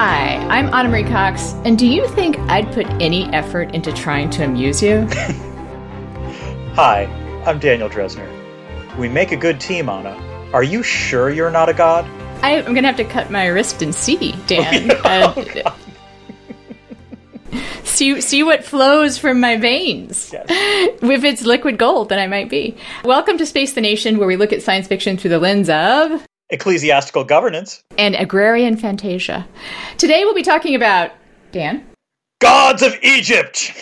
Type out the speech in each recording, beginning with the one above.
Hi, I'm Ana Marie Cox, and do you think I'd put any effort into trying to amuse you? Hi, I'm Daniel Drezner. We make a good team, Anna. Are you sure you're not a god? I, am gonna have to cut my wrist and see, Dan. Oh, Uh, see, see what flows from my veins. Yes. If it's liquid gold, then I might be. Welcome to Space the Nation, where we look at science fiction through the lens of Ecclesiastical governance. and agrarian fantasia. Today we'll be talking about Dan. Gods of Egypt!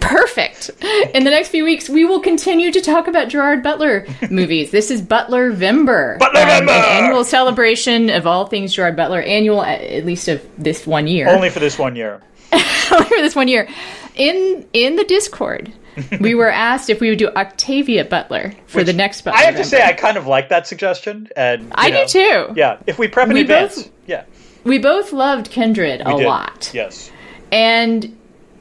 Perfect. In the next few weeks, we will continue to talk about Gerard Butler movies. This is Butler Vember, Butler um, an Vember! annual celebration of all things Gerard Butler. Annual, at at least of this one year. Only for this one year. Only for this one year. In in the Discord, we were asked if we would do Octavia Butler for the next Butler. I have to Vember. say, I kind of like that suggestion. And I do too. Yeah, if we prep in We advance. both- yeah, we both loved Kindred a did. lot, Yes. and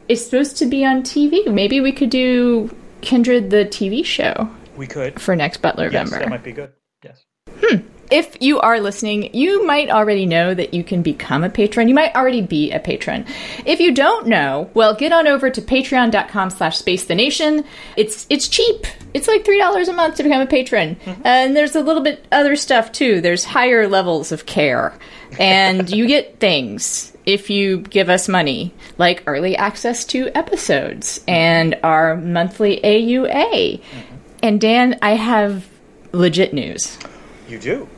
it's supposed to be on TV. Maybe we could do Kindred the TV show We could. for next Butler Yes, Vember. that might be good. Yes. Hmm. If you are listening, you might already know that you can become a patron. You might already be a patron. If you don't know, well, get on over to patreon.com slash space the nation. It's it's cheap. It's like three dollars a month to become a patron. Mm-hmm. And there's a little bit other stuff too. There's higher levels of care. And you get things if you give us money, like early access to episodes and our monthly AUA. Mm-hmm. And Dan, I have legit news. You do.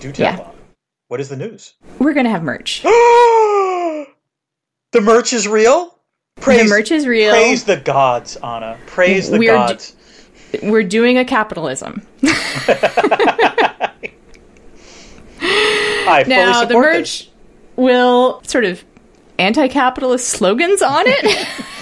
Do tell Yeah. What is the news? We're gonna have merch. the merch is real? Praise, the merch is real. Praise the gods, Anna. Praise the We're d- gods. We're doing a capitalism. I fully Now, the merch this. will sort of anti-capitalist slogans on it,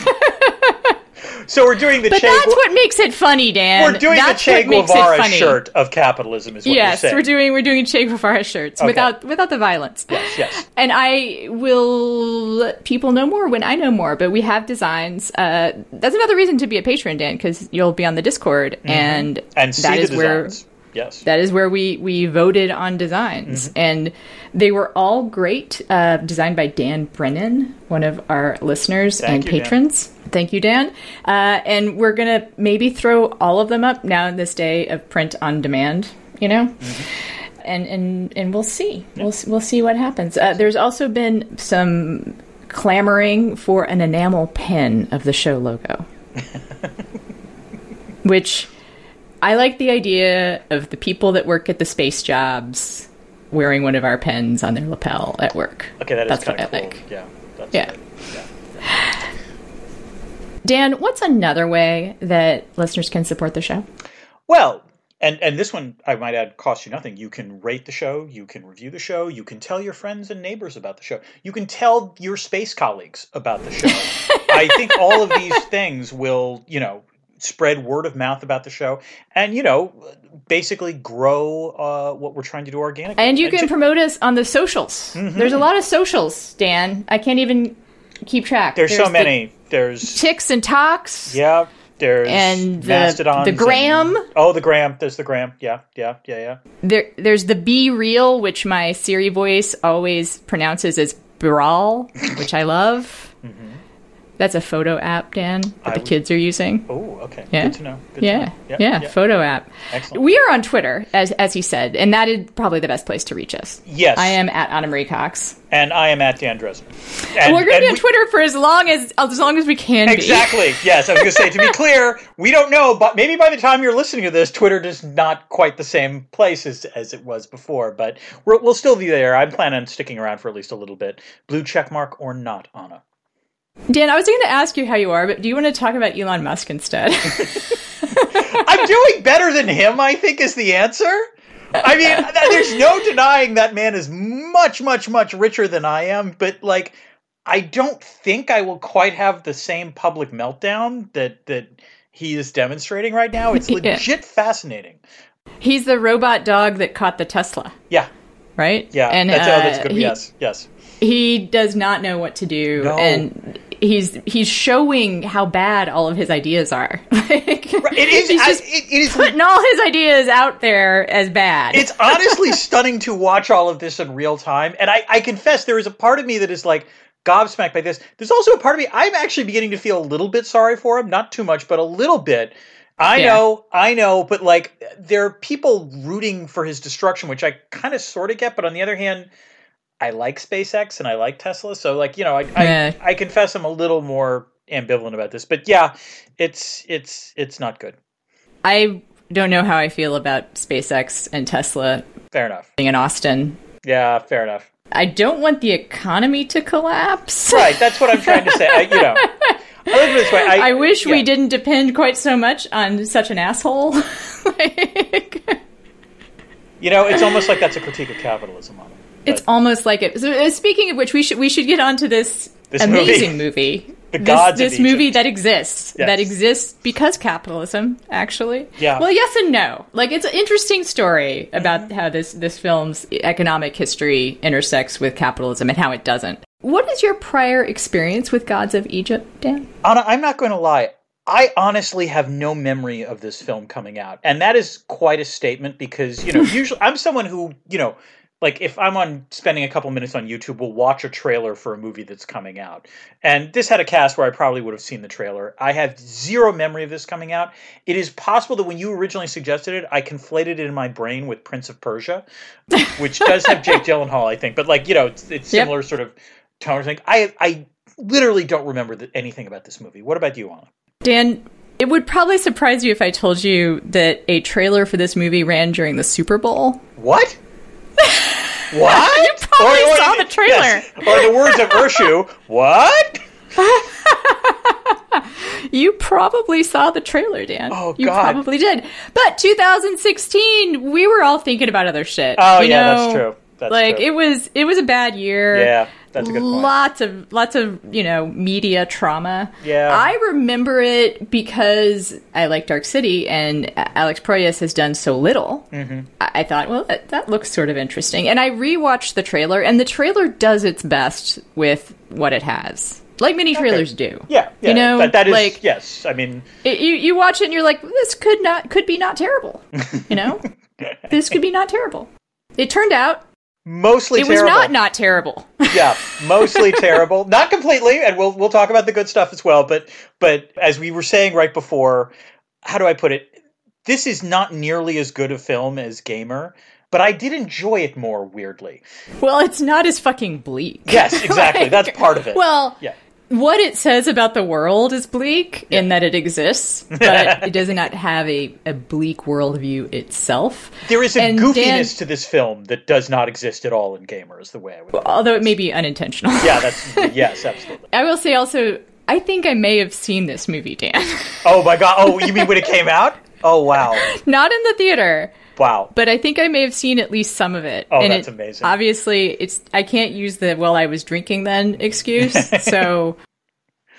So we're doing the but Che that's Gu- what makes it funny, Dan. we're doing that's the Che what makes it Guevara shirt of capitalism. Is what Yes, we're doing we're doing Che Guevara shirts without without the violence. Yes, yes. And I will let people know more when I know more. But we have designs. Uh, that's another reason to be a patron, Dan, because you'll be on the Discord, and Mm-hmm. and see that the is where designs. Yes. that is where we we voted on designs Mm-hmm. and they were all great uh, designed by dan brennan one of our listeners Thank and you, Dan. patrons thank you dan uh, and we're gonna maybe throw all of them up now in this day of print on demand you know Mm-hmm. and and and we'll see we'll we'll see what happens uh, there's also been some clamoring for an enamel pen of the show logo which I like the idea of the people that work at the space jobs wearing one of our pens on their lapel at work. okay, that is That's what I cool. like. Yeah. That's Yeah. yeah. Dan, what's another way that listeners can support the show? Well, and and this one I might add costs you nothing. You can rate the show, you can review the show, you can tell your friends and neighbors about the show. You can tell your space colleagues about the show. I think all of these things will, you know, spread word of mouth about the show and you know basically grow uh, what we're trying to do organically And you can to- promote us on the socials. Mm-hmm. There's a lot of socials, Dan. I can't even keep track. there's, so the many there's ticks and talks. yeah there's And the- the and- gram. oh the gram there's the gram yeah yeah yeah yeah There, there's the BeReal, which my Siri voice always pronounces as Brawl, which I love. That's a photo app, Dan, that. I the would- kids are using. oh okay Yeah. good to know good to Yeah, know. yeah, photo app. Excellent. We are on Twitter, as as he said, and that is probably the best place to reach us. Yes. I am at Ana Marie Cox. and I am at Dan Drezner. And, We're going to be on we- Twitter for as long as as long as we can Exactly. Yes, I was going to say. To be clear, we don't know, but maybe by the time you're listening to this, Twitter is not quite the same place as, as it was before. But we'll still be there. I'm planning on sticking around for at least a little bit. Blue check mark or not, Anna. Dan, I was going to ask you how you are, but do you want to talk about Elon Musk instead? I'm doing better than him. I think is the answer. I mean, there's no denying that man is much, much, much richer than I am. But like, I don't think I will quite have the same public meltdown that that he is demonstrating right now. It's Yeah. legit fascinating. He's the robot dog that caught the Tesla, Yeah, right? yeah. And that's, uh, oh, that's good. he- yes, yes. he does not know what to do No. and he's he's showing how bad all of his ideas are. like, It is. He's I, just it, it is. putting all his ideas out there as bad. It's honestly stunning to watch all of this in real time. And I, I confess, there is a part of me that is like gobsmacked by this. There's also a part of me I'm actually beginning to feel a little bit sorry for him, not too much, but a little bit. I Yeah. know, I know, but like there are people rooting for his destruction, which I kind of sort of get. But on the other hand, I like SpaceX and I like Tesla, so like you know, I Yeah. I, I confess I'm a little more ambivalent about this. But yeah, it's it's it's not good. I don't know how I feel about SpaceX and Tesla Fair enough. being in Austin. Yeah, fair enough. I don't want the economy to collapse. Right, that's what I'm trying to say. I, you know, I it this way. I, I wish yeah. we didn't depend quite so much on such an asshole. like, You know, it's almost like that's a critique of capitalism on. It's almost like it. So, uh, speaking of which, we should we should get on to this, This amazing movie. The this, Gods of this movie that exists Yes. that exists because capitalism actually Yeah. well yes and no like it's an interesting story about Mm-hmm. how this this film's economic history intersects with capitalism and how it doesn't what is your prior experience with gods of egypt dan Anna, I'm not going to lie. I honestly have no memory of this film coming out. And that is quite a statement because, you know, usually I'm someone who, you know, like if I'm on spending a couple minutes on YouTube, we'll watch a trailer for a movie that's coming out. And this had a cast where I probably would have seen the trailer. I have zero memory of this coming out. It is possible that when you originally suggested it, I conflated it in my brain with Prince of Persia, which does have Jake Gyllenhaal, I think. But like, you know, it's, it's Yep. similar sort of tone. Thing. I I literally don't remember th- anything about this movie. What about you, Anna? dan it would probably surprise you if i told you that a trailer for this movie ran during the super bowl What? What? You probably saw the trailer. yes. Or the words of Urshu, what? You probably saw the trailer, Dan. Oh, God. you probably did. But 2016, we were all thinking about other shit. Oh, you yeah, know? that's true. That's like true. it was, it was a bad year. Yeah, that's a good point. Lots of, lots of, you know, media trauma. Yeah. I remember it because I like Dark City, and Alex Proyas has done so little. Mm-hmm. I, I thought, well, that, that looks sort of interesting, and I rewatched the trailer, and the trailer does its best with what it has, like many trailers do. Yeah, yeah. you know, that, that is like yes. I mean, it, you you watch it and you're like, this could not could be not terrible. You know, this could be not terrible. It turned out mostly terrible. it was terrible. not not terrible. yeah, mostly terrible. Not completely, and we'll we'll talk about the good stuff as well. But but as we were saying right before, how do I put it? This is not nearly as good a film as Gamer, but I did enjoy it more. Weirdly, well, it's not as fucking bleak. yes, exactly. Like, That's part of it. Well, yeah. What it says about the world is bleak in that it exists, but it does not have a, a bleak worldview itself. There is a And goofiness Dan- to this film that does not exist at all in Gamer, is the way I would. Although it may be unintentional. Yeah, that's yes, absolutely. I will say also, I think I may have seen this movie, Dan. Oh my god! Oh, you mean when it came out? Oh wow, not in the theater. Wow. but I think I may have seen at least some of it. Oh, and that's it- amazing. Obviously, it's I can't use the "well, I was drinking then" excuse. so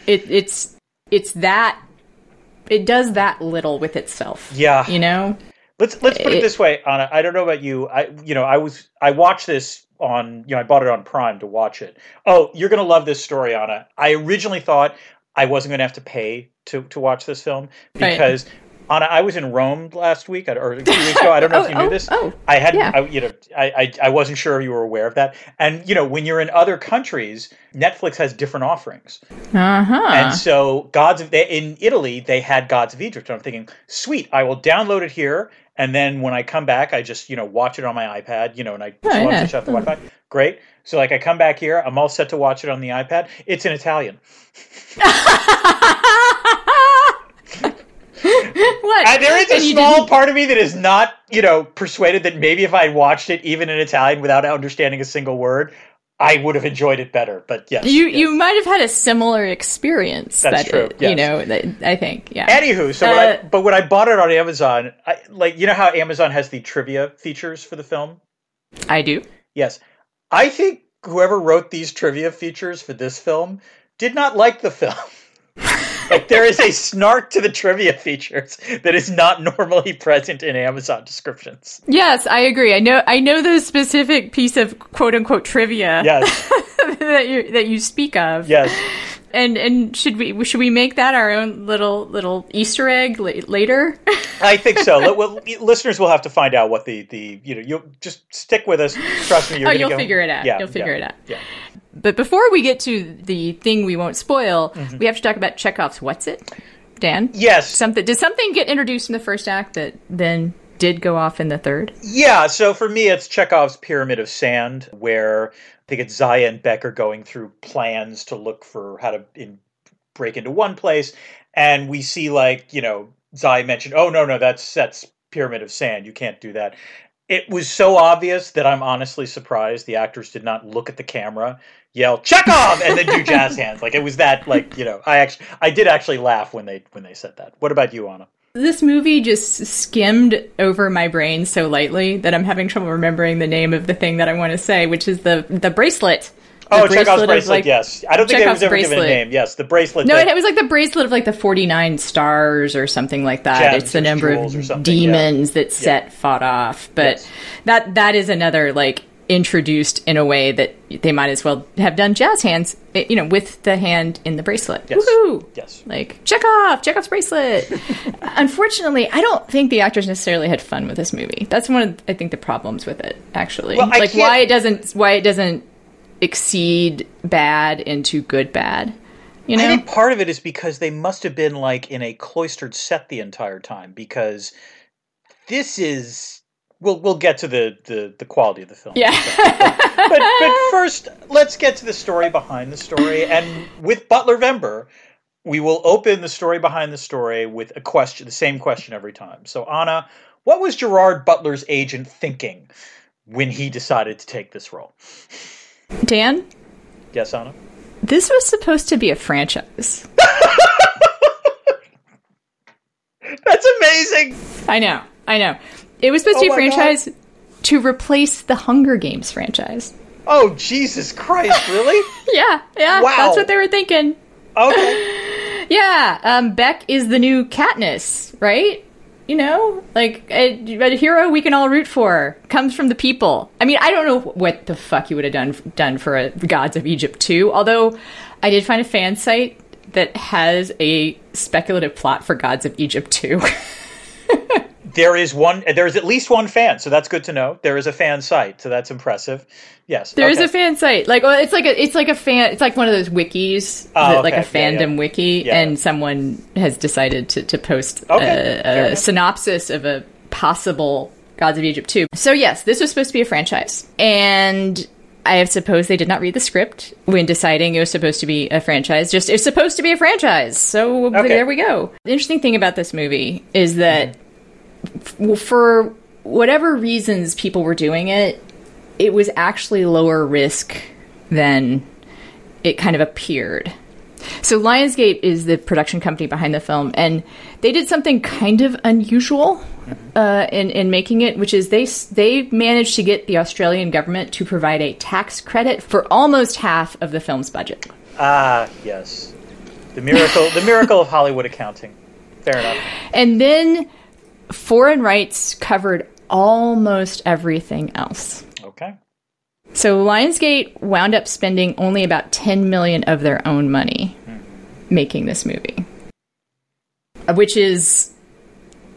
it, it's it's that it does that little with itself. Yeah. you know. Let's let's put it It- this way, Anna. I don't know about you. I you know I was I watched this on you know I bought it on Prime to watch it. Oh, you're gonna love this story, Anna. I originally thought I wasn't gonna have to pay to to watch this film Right. Anna, I was in Rome last week, or a few weeks ago. I don't know if Oh, you knew oh, this. oh, I hadn't, yeah. I, you know, I, I, I wasn't sure if you were aware of that. And you know, when you're in other countries, Netflix has different offerings. Uh huh. And so, Gods of they, in Italy, they had Gods of Egypt. And I'm thinking, sweet, I will download it here, and then when I come back, I just you know watch it on my iPad, you know, and I Oh, yeah. shut the Wi-Fi. Great. So like I come back here, I'm all set to watch it on the iPad. It's in Italian, what? and there is a small part of me that is not you know persuaded that maybe if I watched it even in Italian without understanding a single word, I would have enjoyed it better. But yes, You yes. you might have had a similar experience. That's that true, it- You know, that, I think. Yeah. Anywho, so when I, Uh, but when I bought it on Amazon, I, like you know how Amazon has the trivia features for the film. I do. Yes, I think whoever wrote these trivia features for this film did not like the film. Like there is a snark to the trivia features that is not normally present in Amazon descriptions. Yes, I agree. I know. I know the specific piece of quote unquote trivia Yes, that you that you speak of. yes. And and should we should we make that our own little little Easter egg la- later? I think so. Well, listeners will have to find out what the the you know you'll just stick with us. Trust me, you're oh, gonna you'll go- figure it out. Yeah, you'll figure yeah, it out. Yeah. But before we get to the thing we won't spoil, Mm-hmm. we have to talk about Chekhov's "What's It?" Dan, Yes. something did something get introduced in the first act that then did go off in the third? Yeah, so for me, it's Chekhov's Pyramid of Sand, where I think it's Zaya and Bek are going through plans to look for how to in, break into one place, and we see like you know Zaya mentioned, oh no no that's that's Pyramid of Sand, you can't do that. It was so obvious that I'm honestly surprised the actors did not look at the camera, yell Chekhov, and then do jazz hands. Like it was that like you know I actually I did actually laugh when they when they said that. What about you, Anna? This movie just skimmed over my brain so lightly that I'm having trouble remembering the name of the thing that I want to say, which is the the bracelet. Oh, Chekhov's of, bracelet. like- yes, I don't think it was ever given a name. Yes, the bracelet. No, that- it was like the bracelet of like the 49 stars or something like that. It's the number of something, yeah. demons that Set fought off. But Yes. that that is another like introduced in a way that they might as well have done jazz hands, eh, you know, with the hand in the bracelet. Yes. Woohoo! Yes. Like Chekhov, Chekhov's bracelet. Unfortunately, I don't think the actors necessarily had fun with this movie. That's one of I think the problems with it. Actually, Well, like why it doesn't why it doesn't exceed bad into good bad. You know, I think part of it is because they must have been like in a cloistered set the entire time because this is we'll we'll get to the the, the quality of the film. yeah. But but first let's get to the story behind the story and with Butler Vember we will open the story behind the story with a question the same question every time. So Anna, what was Gerard Butler's agent thinking when he decided to take this role? Dan, Yes, Anna? this was supposed to be a franchise. That's amazing. I know, I know. It was supposed to be Oh a God. franchise to replace the Hunger Games franchise. Oh Jesus Christ, really? Yeah, yeah, Wow. that's what they were thinking. Okay. Yeah, um, Bek is the new Katniss, right? You know, like a, a hero we can all root for comes from the people. I mean, I don't know what the fuck you would have done done for a Gods of Egypt 2, although I did find a fan site that has a speculative plot for Gods of Egypt 2. There is one. There is at least one fan, so that's good to know. There is a fan site, so that's impressive. Yes, There is okay. a fan site, like well, it's like a it's like a fan, it's like one of those wikis, Oh, that, like a okay. Yeah, fandom yeah. wiki, Yeah. and someone has decided to to post Okay, a, a synopsis of a possible Gods of Egypt 2. So yes, this was supposed to be a franchise, and I suppose they did not read the script when deciding it was supposed to be a franchise. Just it's supposed to be a franchise, so Okay. there we go. The interesting thing about this movie is that f- for whatever reasons people were doing it, it was actually lower risk than it kind of appeared. So Lionsgate is the production company behind the film, and they did something kind of unusual uh, in in making it, which is they they managed to get the Australian government to provide a tax credit for almost half of the film's budget. Ah, yes, the miracle, the miracle of Hollywood accounting. Fair enough. And then foreign rights covered almost everything else. Okay. So Lionsgate wound up spending only about 10 million of their own money making this movie. Which is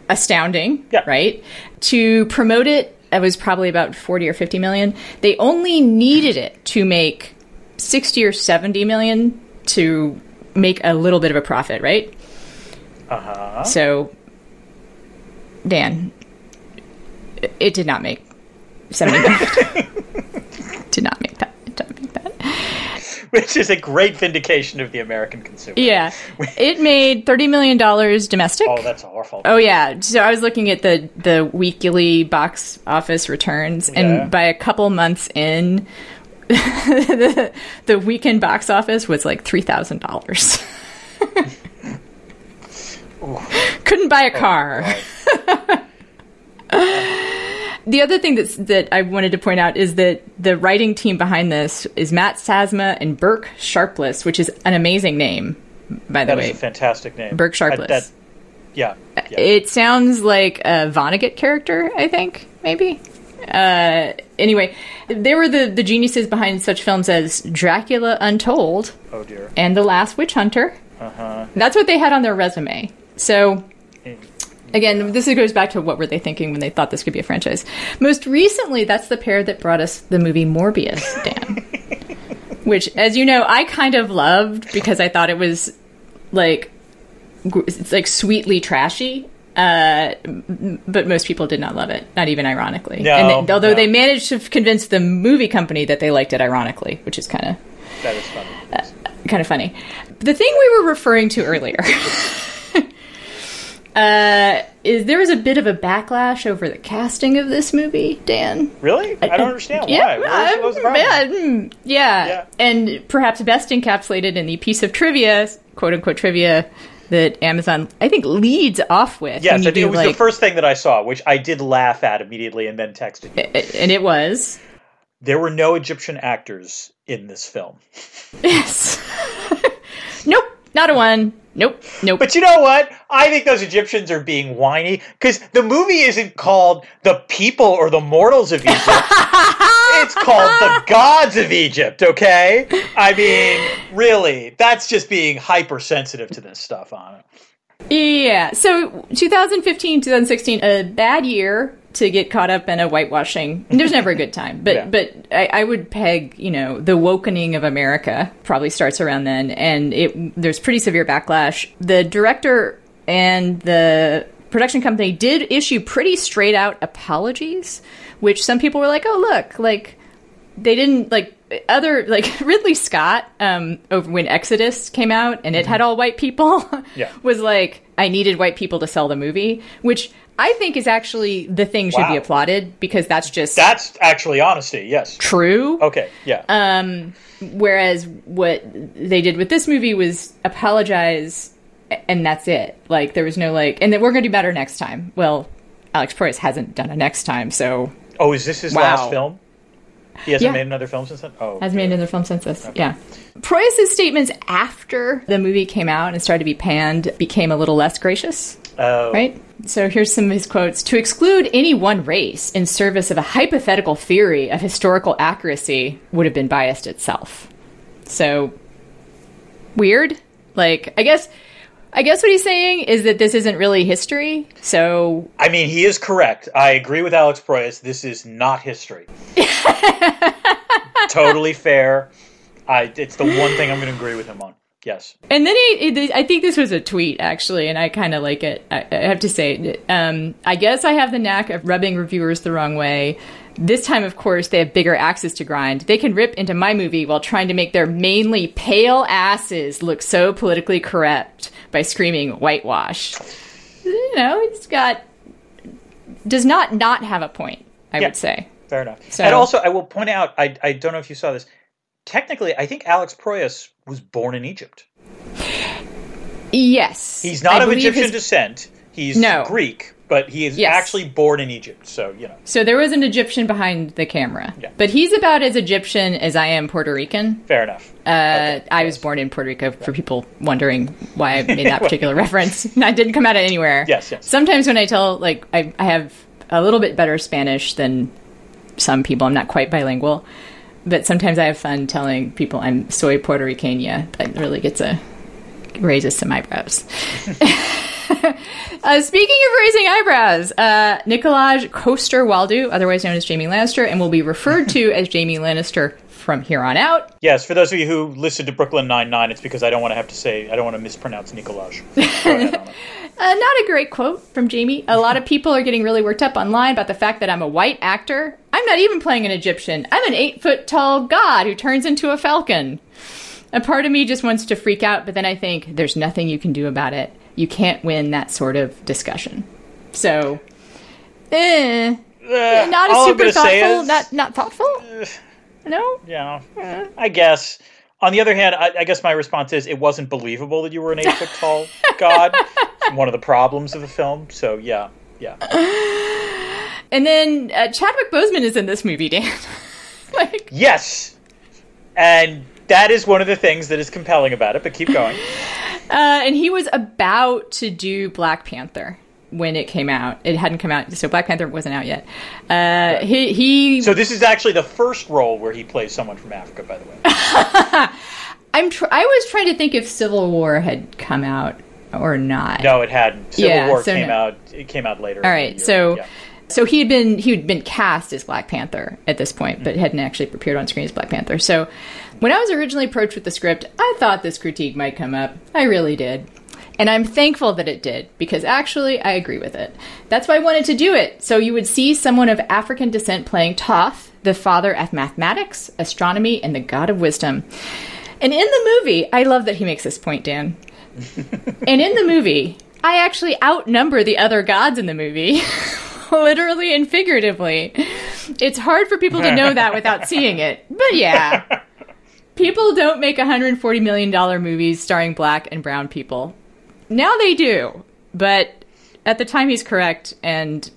astounding, Yeah. right? To promote it, it was probably about 40 or 50 million. They only needed it to make 60 or 70 million to make a little bit of a profit, right? Uh huh. So, Dan, it- did not make seventy million. did not make that. Did not make that. Which is a great vindication of the American consumer. Yeah, it made thirty million dollars domestic. Oh, that's awful. Oh yeah. So I was looking at the the weekly box office returns, Yeah. and by a couple months in, the, the weekend box office was like three thousand dollars. Couldn't buy a car. the other thing that's that I wanted to point out is that the writing team behind this is Matt Sazama and Burke Sharpless, which is an amazing name, by the That way. is a fantastic name. Burke I- Sharpless. that- yeah. yeah. It sounds like a Vonnegut character, I think, maybe. Uh, anyway, they were the, the geniuses behind such films as Dracula Untold Oh dear. and The Last Witch Hunter. Uh-huh. That's what they had on their resume. So, again, this goes back to what were they thinking when they thought this could be a franchise. Most recently, that's the pair that brought us the movie Morbius, Dan. Which, as you know, I kind of loved because I thought it was like it's like sweetly trashy. Uh, but most people did not love it, not even ironically. No, and they- although no. they managed to convince the movie company that they liked it ironically, which is kind of That is funny. kind of funny. The thing we were referring to earlier uh, is there was a bit of a backlash over the casting of this movie, Dan. really? I don't understand why. Yeah, What was- what was the problem? uh, mm, yeah. Yeah. and perhaps best encapsulated in the piece of trivia, quote unquote trivia, that Amazon I think leads off with. Yes, I think do, it was the first thing that I saw, which I did laugh at immediately and then texted you. and it was There were no Egyptian actors in this film. yes. nope, not a one. Nope, nope. But you know what? I think those Egyptians are being whiny because the movie isn't called The People or the Mortals of Egypt. it's called The Gods of Egypt, okay? I mean, really, that's just being hypersensitive to this stuff on it. Yeah. So 2015, 2016, a bad year to get caught up in a whitewashing. There's never a good time, but Yeah. but I, I would peg you know the wokening of America probably starts around then, and it there's pretty severe backlash. The director and the production company did issue pretty straight out apologies, which some people were like, oh look, like they didn't like other like Ridley Scott um over when Exodus came out and it had all white people Yeah. was like I needed white people to sell the movie which I think is actually the thing should be applauded because that's just That's actually honesty, yes. true Okay, yeah. um whereas what they did with this movie was apologize and that's it like there was no like and then we're going to do better next time well Alex Proyas hasn't done a next time so oh, is this his Wow. last film? He hasn't Yeah. made another film since then? Oh. Hasn't made another film since this. Yeah. Proyas' statements after the movie came out and started to be panned became a little less gracious, Oh. right? So here's some of his quotes. To exclude any one race in service of a hypothetical theory of historical accuracy would have been biased itself. So weird. Like, I guess I guess what he's saying is that this isn't really history. So I mean, he is correct. I agree with Alex Proyas. This is not history. totally fair. I, it's the one thing I'm going to agree with him on. Yes. And then he, he- I think this was a tweet actually, and I kind of like it. I, I have to say, um, I guess I have the knack of rubbing reviewers the wrong way. This time, of course, they have bigger axes to grind. They can rip into my movie while trying to make their mainly pale asses look so politically correct by screaming whitewash. You know, it's got does not not have a point. I Yeah. would say. Fair enough. So- and also, I will point out, I, I don't know if you saw this. Technically, I think Alex Proyas was born in Egypt. Yes, He's not I of Egyptian his- descent. He's No. Greek, but he is Yes. actually born in Egypt. So, you know. So there was an Egyptian behind the camera, Yeah. but he's about as Egyptian as I am Puerto Rican. Fair enough. Uh, Okay, I was born in Puerto Rico. For people wondering why I made that particular reference, I didn't come out of anywhere. Yes, yes. Sometimes when I tell, like, I, I have a little bit better Spanish than some people. I'm not quite bilingual, but sometimes I have fun telling people I'm soy Puerto Ricana. That really gets a raises some eyebrows. Uh, speaking of raising eyebrows, uh, Nikolaj Coster-Waldau, otherwise known as Jamie Lannister, and will be referred to as Jamie Lannister from here on out. Yes, for those of you who listened to Brooklyn Nine Nine, it's because I don't want to have to say I don't want to mispronounce Nikolaj. Go ahead, Anna. Uh, not a great quote from Jamie. A lot of people are getting really worked up online about the fact that I'm a white actor. I'm not even playing an Egyptian. I'm an eight foot tall god who turns into a falcon. A part of me just wants to freak out, but then I think there's nothing you can do about it. You can't win that sort of discussion. So, eh, Uh, not a super thoughtful. is- not not thoughtful. No. Yeah, I guess. On the other hand, I, I guess my response is it wasn't believable that you were an eight foot tall god. It's one of the problems of the film. So yeah, yeah. And then uh, Chadwick Boseman is in this movie, Dan. like, Yes, and that is one of the things that is compelling about it. But keep going. uh, and he was about to do Black Panther. When it came out. It hadn't come out, so Black Panther wasn't out yet. Uh, he he. So this is actually the first role where he plays someone from Africa, by the way. I'm tr- I was trying to think if Civil War had come out or not. No, it hadn't. Civil Yeah, War so came no. out. It came out later. All right, so yeah. so he had been he had been cast as Black Panther at this point, but hadn't actually appeared on screen as Black Panther. So when I was originally approached with the script, I thought this critique might come up. I really did. And I'm thankful that it did because actually I agree with it. That's why I wanted to do it. So you would see someone of African descent playing Thoth, the father of mathematics, astronomy, and the god of wisdom. And in the movie, I love that he makes this point, Dan. and in the movie, I actually outnumber the other gods in the movie, literally and figuratively. It's hard for people to know that without seeing it. But yeah, people don't make $140 million movies starring black and brown people. Now they do. But at the time, he's correct. And.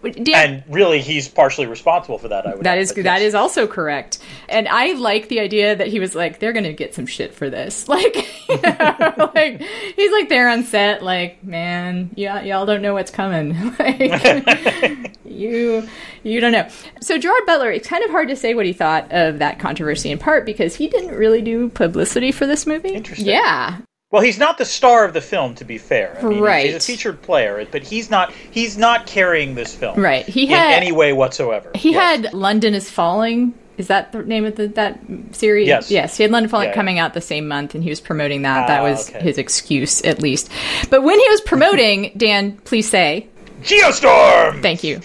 Dan, and really, he's partially responsible for that. I would. that add, that yes. is also correct, and I like the idea that he was like, they're gonna get some shit for this. Like, you know, like he's like there on set, like, man, yeah, y'all don't know what's coming. like, you you don't know. So Gerard Butler, it's kind of hard to say what he thought of that controversy in part because he didn't really do publicity for this movie. Interesting. Yeah, Well, he's not the star of the film, to be fair. I mean, Right. He's a featured player, but he's not. He's not carrying this film, Right. He in had- any way whatsoever. He Yes. had London is Falling. Is that the name of the, that series? Yes. Yes. He had London Falling Yeah, yeah. coming out the same month, and he was promoting that. that Ah, was okay. his excuse, at least. But when he was promoting, Dan, please say Geostorm. thank you.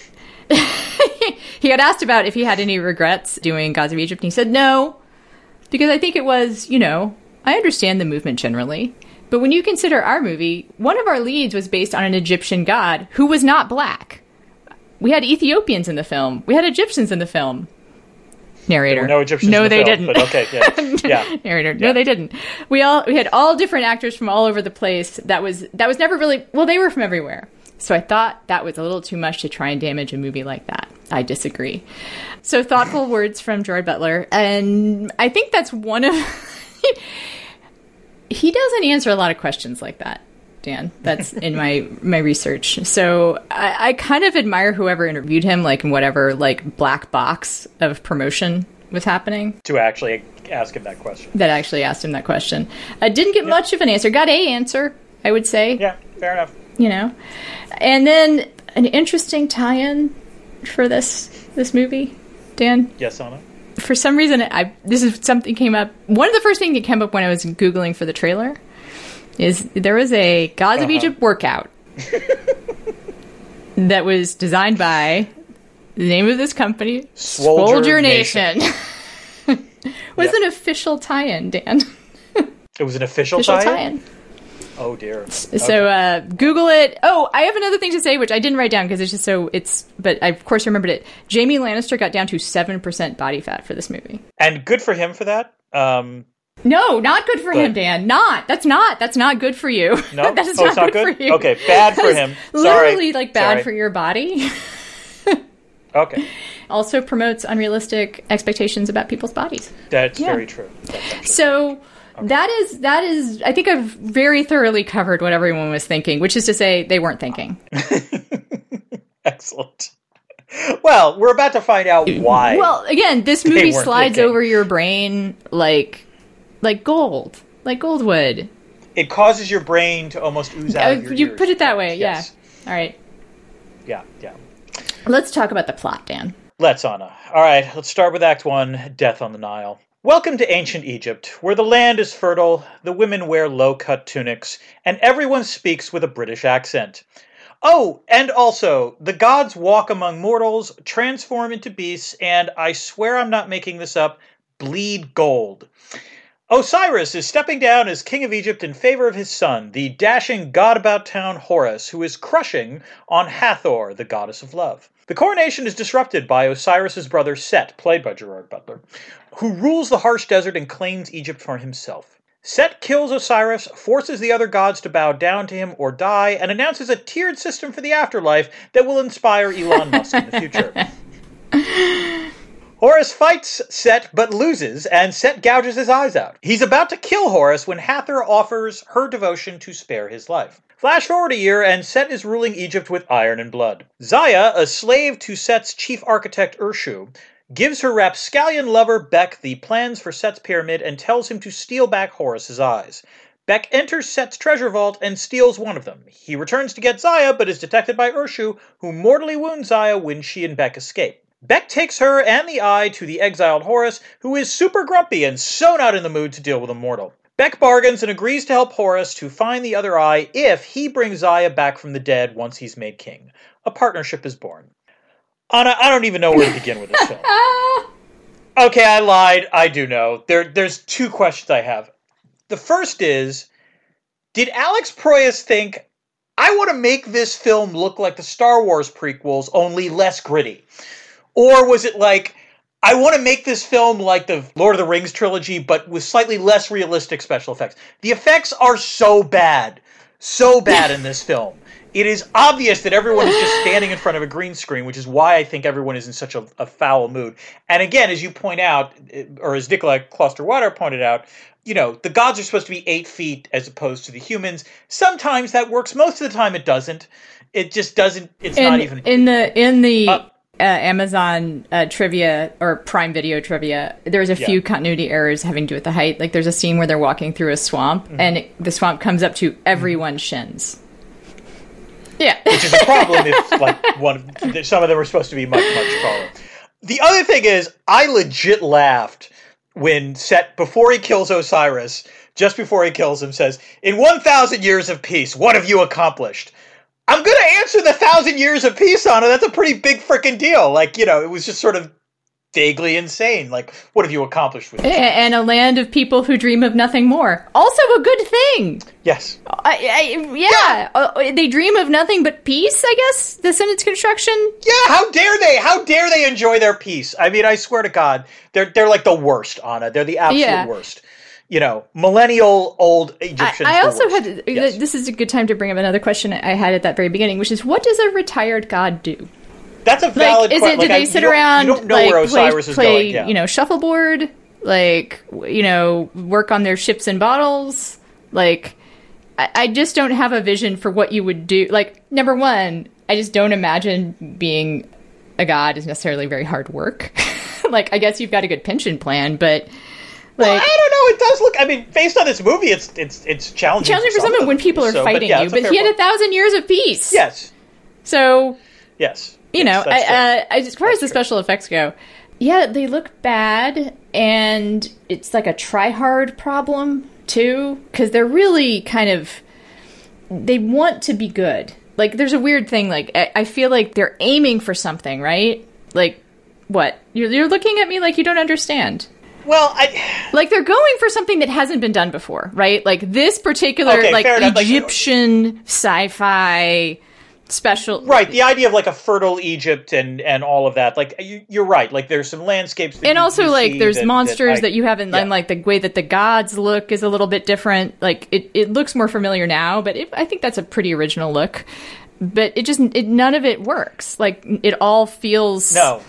he had asked about if he had any regrets doing Gods of Egypt, and he said no, because I think it was, you know, I understand the movement generally. But when you consider our movie, one of our leads was based on an Egyptian god who was not black. We had Ethiopians in the film. We had Egyptians in the film. Narrator. No Egyptians No, in the they film, didn't. but okay, yeah. Yeah. Narrator. Yeah. No, they didn't. We all we had all different actors from all over the place. That was that was never really well. They were from everywhere. So I thought that was a little too much to try and damage a movie like that. I disagree. So thoughtful words from Gerard Butler, and I think that's one of. he doesn't answer a lot of questions like that. Dan, that's in my my research. So I, I kind of admire whoever interviewed him, like in whatever like black box of promotion was happening To actually ask him that question. that actually asked him that question. I didn't get much of an answer. Got a answer, I would say. Yeah, fair enough. You know, and then an interesting tie-in for this this movie, Dan. Yes, Anna. For some reason, I this is something came up. One of the first things that came up when I was googling for the trailer is there was a Gods of Uh-huh. Egypt workout that was designed by the name of this company, Swolger Nation. Nation. was Yep. an official tie-in, Dan. It was an official, official tie-in? tie-in. Oh dear. So uh, Google it. Oh, I have another thing to say, which I didn't write down because it's just so it's. But I of course remembered it. Jamie Lannister got down to seven percent body fat for this movie. and good for him for that. Um, No, not good for But- him, Dan. Not. That's not. That's not good for you. No? that is Oh, not, it's not good, good? for you. Okay, bad for him. Sorry. Literally, like bad Sorry. for your body. okay, also promotes unrealistic expectations about people's bodies. that's Yeah. very true. That's actually- So that is that is. I think I've very thoroughly covered what everyone was thinking, which is to say they weren't thinking. Excellent. Well, we're about to find out why. Well, again, this movie slides thinking. over your brain like like gold, like gold would. it causes your brain to almost ooze out. Uh, of your you ears. put it that way, Yes. yeah. All right, Yeah, yeah. let's talk about the plot, Dan. Let's, Anna. All right, let's start with Act One Death on the Nile. Welcome to ancient Egypt, where the land is fertile, the women wear low cut tunics, and everyone speaks with a British accent. Oh, and also, the gods walk among mortals, transform into beasts, and I swear I'm not making this up, bleed gold. Osiris is stepping down as king of Egypt in favor of his son, the dashing god about town Horus, who is crushing on Hathor, the goddess of love. The coronation is disrupted by Osiris's brother Set, played by Gerard Butler, who rules the harsh desert and claims Egypt for himself. Set kills Osiris, forces the other gods to bow down to him or die, and announces a tiered system for the afterlife that will inspire Elon Musk in the future. Horus fights Set but loses, and Set gouges his eyes out. He's about to kill Horus when Hathor offers her devotion to spare his life. Flash forward a year, and Set is ruling Egypt with iron and blood. Zaya, a slave to Set's chief architect Urshu, gives her rapscallion lover Bek the plans for Set's pyramid and tells him to steal back Horus's eyes. Bek enters Set's treasure vault and steals one of them. He returns to get Zaya, but is detected by Urshu, who mortally wounds Zaya when she and Bek escape. Bek takes her and the eye to the exiled Horus, who is super grumpy and so not in the mood to deal with a mortal. Bek bargains and agrees to help Horus to find the other eye if he brings Zaya back from the dead once he's made king. A partnership is born. Anna, I don't even know where to begin with this film. okay, I lied. I do know. There, there's two questions I have. The first is, did Alex Proyas think I want to make this film look like the Star Wars prequels, only less gritty? Or was it like I want to make this film like the Lord of the Rings trilogy, but with slightly less realistic special effects. The effects are so bad, so bad in this film. It is obvious that everyone is just standing in front of a green screen, which is why I think everyone is in such a, a foul mood. And again, as you point out, or as Nikolaj Coster-Waldau pointed out, you know, the gods are supposed to be eight feet as opposed to the humans. Sometimes that works. Most of the time, it doesn't. It just doesn't. It's in, not even in the in the. Uh, uh, Amazon uh, trivia or Prime Video trivia, there's a yeah. few continuity errors having to do with the height. Like there's a scene where they're walking through a swamp mm-hmm. and it, the swamp comes up to everyone's shins. Yeah, which is a problem if like one some of them are supposed to be much much taller. The other thing is, I legit laughed when Set before he kills Osiris, just before he kills him, says, "In one thousand years of peace, what have you accomplished?" I'm going to answer the thousand years of peace on it. That's a pretty big freaking deal. Like, you know, it was just sort of vaguely insane. Like, what have you accomplished with this? And a land of people who dream of nothing more. Also a good thing. Yes. I, I, yeah. yeah. Uh, they dream of nothing but peace, I guess, the sentence construction. Yeah, how dare they? How dare they enjoy their peace? I mean, I swear to God, they're, they're like the worst, Anna. They're the absolute yeah. worst you know, millennial old Egyptians. I, I also had yes. this is a good time to bring up another question I had at that very beginning, which is what does a retired god do? That's a valid like, is it, do they I, sit around you don't know like, where Osiris play, is play, going. Yeah. you know, shuffleboard, like you know, work on their ships and bottles, like I, I just don't have a vision for what you would do. Like number one, I just don't imagine being a god is necessarily very hard work. like I guess you've got a good pension plan, but like, well, I don't know. It does look. I mean, based on this movie, it's it's it's challenging. Challenging for, some, when people are so, fighting but yeah, you, but he had a thousand years of peace. Yes. So. Yes. You yes, know, I, uh, as far that's as the true. special effects go, yeah, they look bad, and it's like a try hard problem too, because they're really kind of they want to be good. Like, there's a weird thing. Like, I, I feel like they're aiming for something, right? Like, what? You're, you're looking at me like you don't understand. Well, I like they're going for something that hasn't been done before, right? Like this particular okay, like Egyptian like, sci-fi special. Right the idea of like a fertile egypt and and all of that like you, are right. Like there's some landscapes and also like there's that, monsters that, I, that you haven't yeah. and like the way that the gods look is a little bit different. Like it, it looks more familiar now but it, i think that's a pretty original look. But it just it, none of it works. Like it all feels no.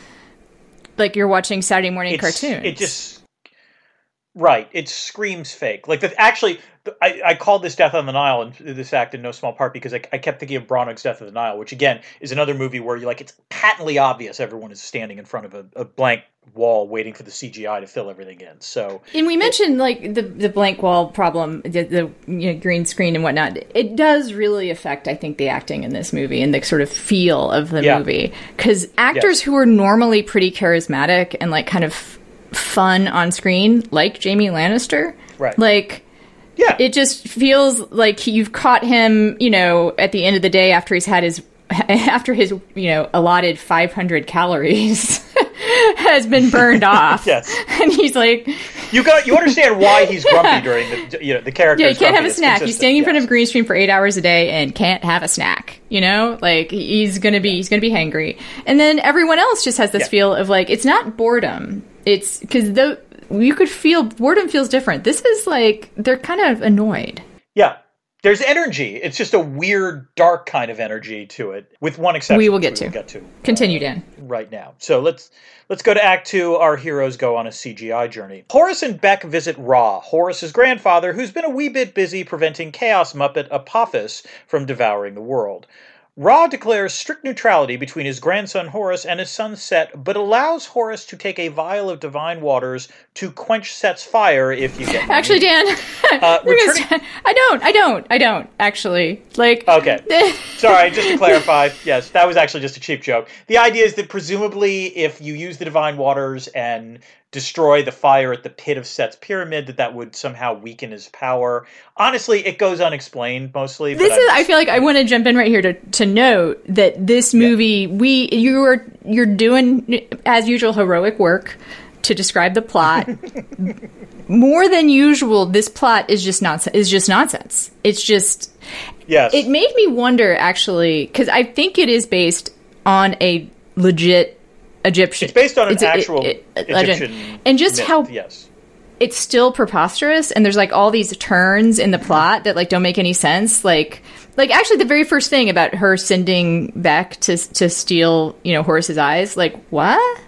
like you're watching saturday morning it's, cartoons it just Right. It screams fake. Like the, actually, I, I called this Death on the Nile and this act in no small part because I, I kept thinking of Branagh's Death of the Nile, which again is another movie where you like it's patently obvious everyone is standing in front of a, a blank wall waiting for the CGI to fill everything in. So and we mentioned like the the blank wall problem, the, the you know, green screen and whatnot. It does really affect, I think, the acting in this movie and the sort of feel of the yeah. movie because actors yes. who are normally pretty charismatic and like kind of fun on screen, like Jamie Lannister. Right. Like, yeah, it just feels like you've caught him. You know, at the end of the day, after he's had his after his you know allotted 500 calories has been burned off. yes, and he's like, you got you understand why he's grumpy during the you know the character. Yeah, he can't have a snack. He's standing in front of a green screen for eight hours a day and can't have a snack. You know, like he's gonna be he's gonna be hangry. And then everyone else just has this yeah. feel of like it's not boredom it's because the you could feel boredom feels different. This is like they're kind of annoyed. Yeah, there's energy. It's just a weird, dark kind of energy to it, with one exception. We will get which to. We'll get to. Continue, Dan. Uh, right now. So let's let's go to Act Two. Our heroes go on a CGI journey. Horus and Bek visit Ra, Horus's grandfather, who's been a wee bit busy preventing Chaos Muppet Apophis from devouring the world. Ra declares strict neutrality between his grandson Horus and his son Set, but allows Horus to take a vial of divine waters to quench Set's fire if you get. Actually, Dan, Uh, gonna returning- I don't, I don't, I don't actually like. Okay. Sorry, just to clarify, yes, that was actually just a cheap joke. The idea is that presumably, if you use the divine waters and destroy the fire at the pit of Set's pyramid, that that would somehow weaken his power. Honestly, it goes unexplained mostly. this is. I'm- I feel like I want to jump in right here to to note that this movie, we you are you're doing as usual heroic work to describe the plot. More than usual, this plot is just nonsense. Is just nonsense. It's just yes, It made me wonder, actually, because I think it is based on a legit Egyptian. it's based on an actual it- it- legend. Egyptian and just myth, how yes. it's still preposterous, and there's like all these turns in the plot that like don't make any sense. Like, like actually, the very first thing about her sending Bek to to steal, you know, Horus's eyes. Like, what?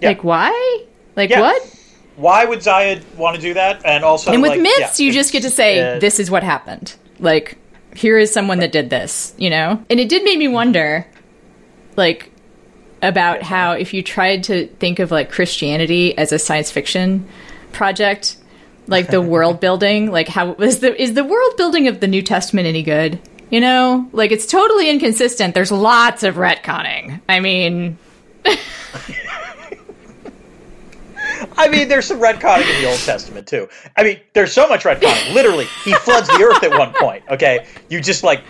Yeah. Like, why? Like, Yeah. what? Why would Zaya want to do that? And also, And with like, myths, yeah, you just get to say, uh, this is what happened. Like, here is someone that did this, you know? And it did make me wonder, like, about how if you tried to think of, like, Christianity as a science fiction project, like the world building, like, how is the, is the world building of the New Testament any good? You know? Like, it's totally inconsistent. There's lots of retconning. I mean, I mean, there's some retconning in the Old Testament too. I mean, there's so much retconning. Literally, he floods the earth at one point. Okay, you just like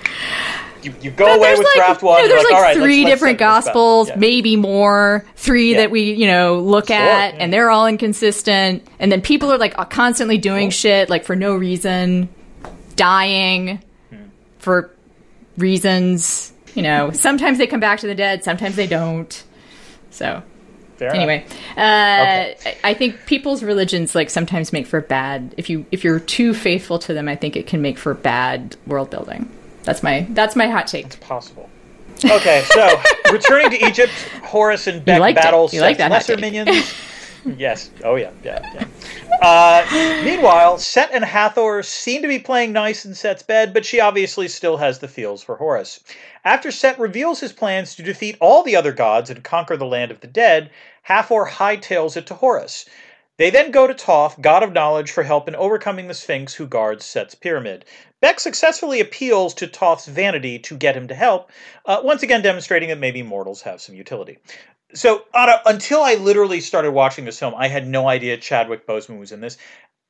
you, you go away there's with like, draft one. no, you're there's like, right, 3 let's- let's different about gospels, Yeah. maybe more, three Yeah. that we, you know, look at, yeah. and they're all inconsistent. And then people are like constantly doing shit like for no reason, dying Hmm. for reasons. You know, sometimes they come back to the dead, sometimes they don't. So Fair anyway, uh, I- I think people's religions like sometimes make for bad. If you if you're too faithful to them, I think it can make for bad world building. That's my that's my hot take. It's possible. Okay, so returning to Egypt, Horus and Bek battle Set's lesser minions. yes. Oh yeah. Yeah. Yeah. Uh, meanwhile, Set and Hathor seem to be playing nice in Set's bed, but she obviously still has the feels for Horus. After Set reveals his plans to defeat all the other gods and conquer the land of the dead, Hathor hightails it to Horus. They then go to Thoth, god of knowledge, for help in overcoming the Sphinx who guards Set's pyramid. Bek successfully appeals to Thoth's vanity to get him to help, uh, once again demonstrating that maybe mortals have some utility. So, Ana, until I literally started watching this film, I had no idea Chadwick Boseman was in this,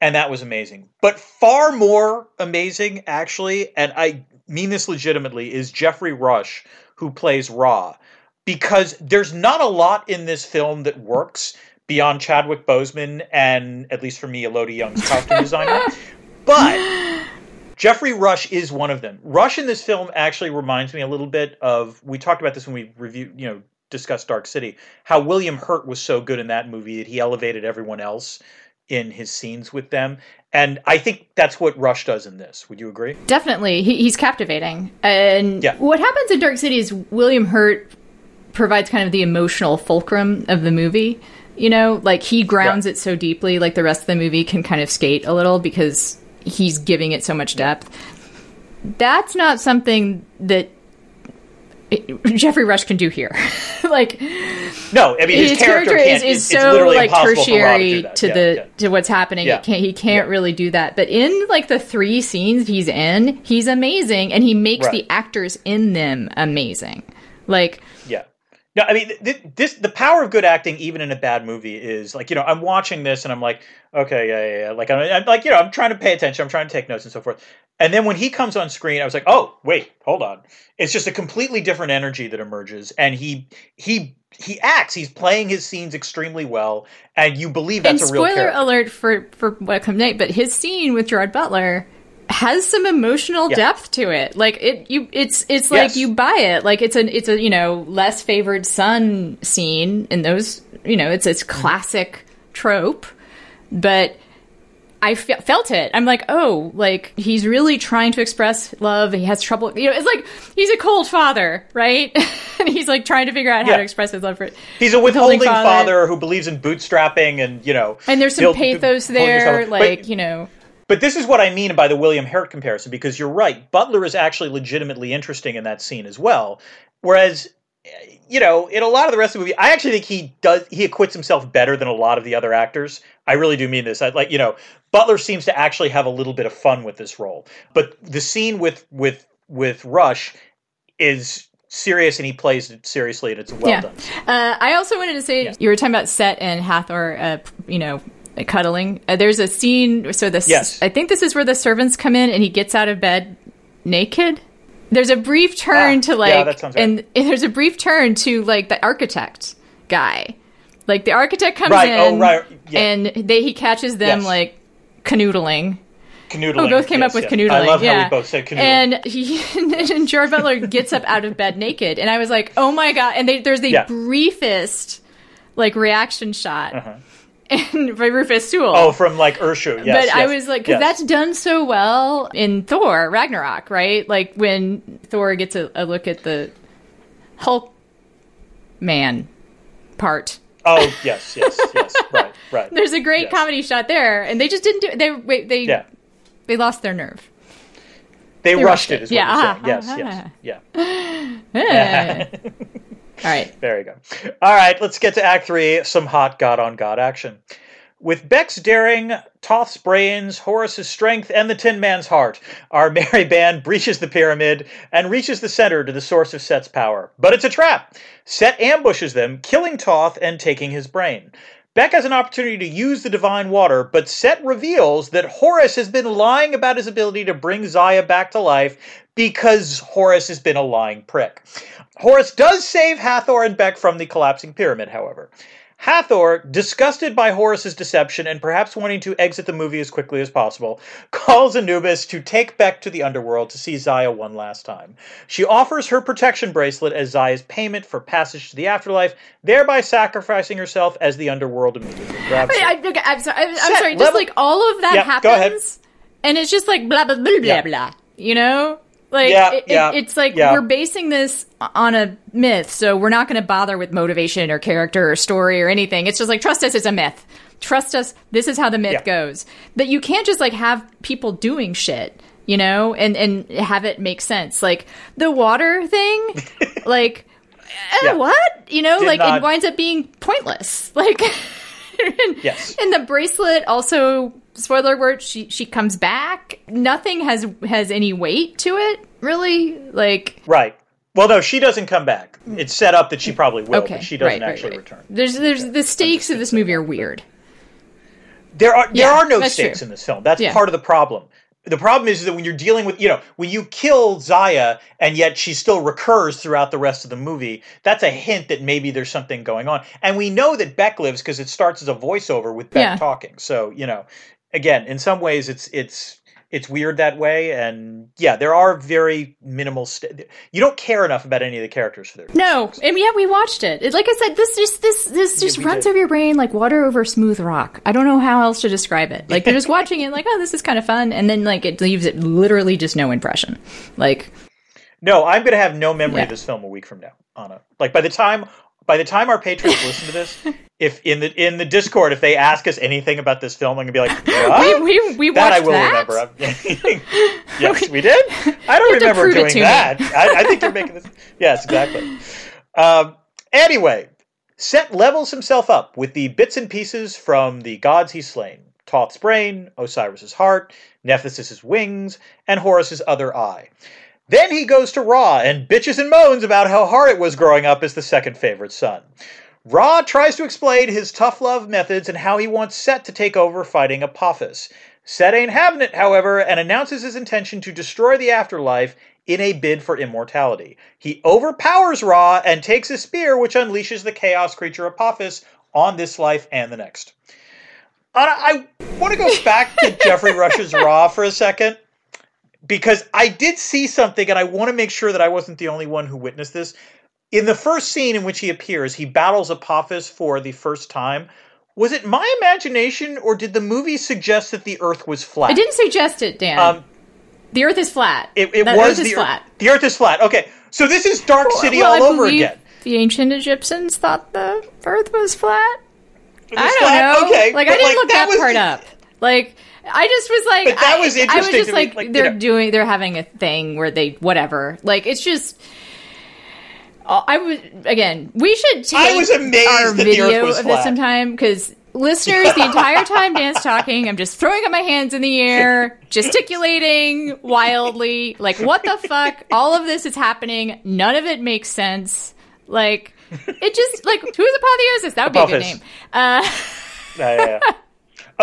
and that was amazing. But far more amazing, actually, and I mean this legitimately, is Geoffrey Rush, who plays Ra. Because there's not a lot in this film that works beyond Chadwick Boseman and, at least for me, Élodie Yung's costume designer. But Geoffrey Rush is one of them. Rush in this film actually reminds me a little bit of we talked about this when we reviewed, you know, discussed Dark City. How William Hurt was so good in that movie that he elevated everyone else in his scenes with them, and I think that's what Rush does in this. Would you agree? Definitely, he, he's captivating. And Yeah. what happens in Dark City is William Hurt provides kind of the emotional fulcrum of the movie. You know, like he grounds Right. it so deeply, like the rest of the movie can kind of skate a little because he's giving it so much depth. That's not something that Geoffrey Rush can do here. like No, I mean his, his character, character is, is so like to, tertiary to Yeah, the yeah. to what's happening. Yeah. Can't, he can't really do that. But in like the three scenes he's in, he's amazing, and he makes Right. the actors in them amazing. Like Yeah. No, I mean th- th- this. The power of good acting, even in a bad movie, is like you know I'm watching this and I'm like, okay, yeah, yeah, yeah. Like I'm, I'm like you know I'm trying to pay attention, I'm trying to take notes and so forth. And then when he comes on screen, I was like, oh wait, hold on. It's just a completely different energy that emerges, and he he he acts. He's playing his scenes extremely well, and you believe that's and a real spoiler alert for for what comes next, but his scene with Gerard Butler has some emotional Yeah. depth to it. Like it you it's it's like Yes. you buy it. Like it's a it's a, you know, less favored son scene and those, you know, it's Mm-hmm. it's classic trope. But I fe- felt it. I'm like, oh, like he's really trying to express love. He has trouble. You know, it's like he's a cold father, right? and he's like trying to figure out how Yeah. to express his love for it. He's a withholding father. father. who believes in bootstrapping and you know. And there's some pathos there, but- like you know. But this is what I mean by the William Hurt comparison, because you're right. Butler is actually legitimately interesting in that scene as well. Whereas, you know, in a lot of the rest of the movie, I actually think he does he acquits himself better than a lot of the other actors. I really do mean this. I like, you know, Butler seems to actually have a little bit of fun with this role. But the scene with with with Rush is serious and he plays it seriously and it's well yeah. done. Uh, I also wanted to say Yeah. you were talking about Set and Hathor, uh, you know, cuddling. Uh, there's a scene. So this, Yes. I think this is where the servants come in and he gets out of bed naked. There's a brief turn Ah, to like, right. and, and there's a brief turn to like the architect guy. Like the architect comes Right, in, oh, right, yeah. and they he catches them Yes. like canoodling. Canoodling. Oh, both came yes, up with yes. canoodling. I love yeah. how we both said canoodling. And he and Gerard Butler gets up out of bed naked, and I was like, "Oh my god!" And they, there's the Yeah. briefest like reaction shot, Uh-huh. And by Rufus Sewell. Oh, from like Urshu, yes. but I was like, because yes. that's done so well in Thor Ragnarok, right? Like when Thor gets a, a look at the Hulk man part. Oh yes, yes, yes. Right, right. There's a great Yes. comedy shot there, and they just didn't do. It. They wait, they Yeah, they lost their nerve. they, They rushed rushed it. it. Yeah, uh-huh. Yes, uh-huh. yes, yeah. Eh. All right. There you go. All right, let's get to Act Three. Some hot God on God action. With Bek's daring, Thoth's brains, Horus's strength, and the Tin Man's heart, our merry band breaches the pyramid and reaches the center to the source of Set's power. But it's a trap. Set ambushes them, killing Thoth and taking his brain. Bek has an opportunity to use the divine water, but Set reveals that Horus has been lying about his ability to bring Zaya back to life because Horus has been a lying prick. Horus does save Hathor and Bek from the collapsing pyramid, however. Hathor, disgusted by Horus's deception and perhaps wanting to exit the movie as quickly as possible, calls Anubis to take Bek to the underworld to see Zaya one last time. She offers her protection bracelet as Zaya's payment for passage to the afterlife, thereby sacrificing herself as the underworld immediately grabs her. I, okay, I'm sorry. I'm, I'm sorry. Just level- like all of that Yeah, happens, and it's just like blah blah blah blah Yeah. blah. You know, like Yeah, it, yeah, it's like yeah. we're basing this on a myth, so we're not going to bother with motivation or character or story or anything. It's just like trust us, it's a myth. Trust us. This is how the myth goes. But you can't just like have people doing shit. You know, and and have it make sense. Like the water thing, like eh, what? You know, Did like not- it winds up being pointless. Like and, Yes. and the bracelet also spoiler alert she she comes back. Nothing has has any weight to it, really. Like Right. Well, no, she doesn't come back. It's set up that she probably will, okay, but she doesn't right, right, actually right. return. There's there's the stakes of this movie are weird. There are there Yeah, are no stakes true. in this film. That's Yeah. part of the problem. The problem is that when you're dealing with, you know, when you kill Zaya and yet she still recurs throughout the rest of the movie, that's a hint that maybe there's something going on. And we know that Bek lives because it starts as a voiceover with Bek Yeah. talking. So, you know, again, in some ways it's it's it's weird that way and yeah, there are very minimal st- you don't care enough about any of the characters for their No, and yeah, we watched it. It- Like I said, this just this this just we runs did. over your brain like water over smooth rock. I don't know how else to describe it. Like you're just watching it, like oh, this is kind of fun, and then like it leaves it literally just no impression. Like No, I'm going to have no memory Yeah. of this film a week from now, Ana. Like by the time by the time our patrons listen to this, if in the in the Discord if they ask us anything about this film, I'm going to be like, "What?" we we, we watched that I will that. remember. Yes, we did. I don't You have to remember doing that. I, I think you're making this. Yes, exactly. Um, anyway, Set levels himself up with the bits and pieces from the gods he's slain: Thoth's brain, Osiris's heart, Nephthys' wings, and Horus's other eye. Then he goes to Ra and bitches and moans about how hard it was growing up as the second favorite son. Ra tries to explain his tough love methods and how he wants Set to take over fighting Apophis. Set ain't having it, however, and announces his intention to destroy the afterlife in a bid for immortality. He overpowers Ra and takes a spear, which unleashes the chaos creature Apophis on this life and the next. Ana, I want to go back to Geoffrey Rush's Ra for a second because I did see something and I want to make sure that I wasn't the only one who witnessed this. In the first scene in which he appears, he battles Apophis for the first time. was it my imagination or did the movie suggest that the Earth was flat? I didn't suggest it, Dan. Um, the Earth is flat. it, it the was Earth is the flat. Earth. The Earth is flat. Okay, so this is Dark City Well, all I over again. The ancient Egyptians thought the Earth was flat. Was I don't flat? know. Okay, like I didn't look that, was part the- up. Like I just was like, But that I- was I was just to me, like, like, they're know. doing, they're having a thing where they whatever. Like it's just. Uh, I was again. We should take I was amazed our that the Earth video of this sometime because listeners, the entire time Dan's talking, I'm just throwing up my hands in the air, gesticulating wildly. Like what the fuck? All of this is happening. None of it makes sense. Like it just like who's apotheosis? That would be a good name. Uh, Yeah, yeah, yeah.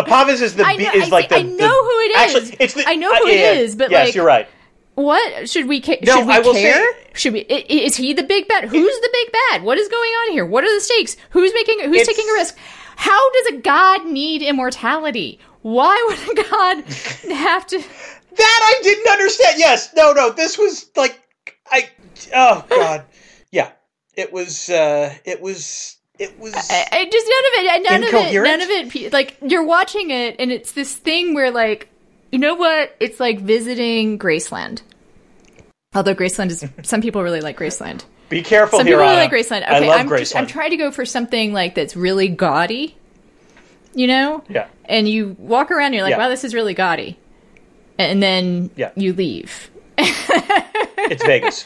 Apophis is the I know- is like the. I know the- who it Actually, it's the, I know uh, who it yeah, is, but, yes, like- you're right. What should we ca- No, should we I will care? say- should we? Is he the big bad? Who's the big bad? What is going on here? What are the stakes? Who's making? Who's taking a risk? How does a god need immortality? Why would a god have to? That I didn't understand. Yes, no, no. This was like I. Oh God, yeah. It was. uh It was. It was. I, I just none of it. None of it. Incoherent? None of it. Like you're watching it, and it's this thing where, like, you know what? It's like visiting Graceland. Although Graceland is, some people really like Graceland. be careful Some here. people really like Graceland. Okay, I love am Graceland. Just, I'm trying to go for something like that's really gaudy, you know. Yeah. And you walk around, and you're like, Yeah. "Wow, this is really gaudy," and then Yeah. you leave. It's Vegas.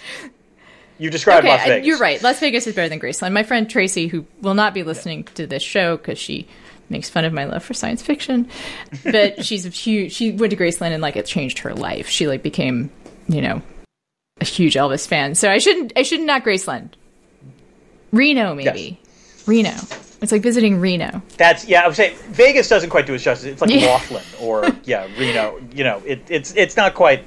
You described Okay, Las Vegas. you're right. Las Vegas is better than Graceland. My friend Tracy, who will not be listening to this show because she makes fun of my love for science fiction, but she's a huge. She went to Graceland and like it changed her life. She like became, you know, a huge Elvis fan. So I shouldn't. I should not Graceland. Reno, maybe. Reno. It's like visiting Reno. That's yeah. I would say Vegas doesn't quite do it justice. It's like Yeah. Laughlin or yeah Reno. You know, it, it's it's not quite.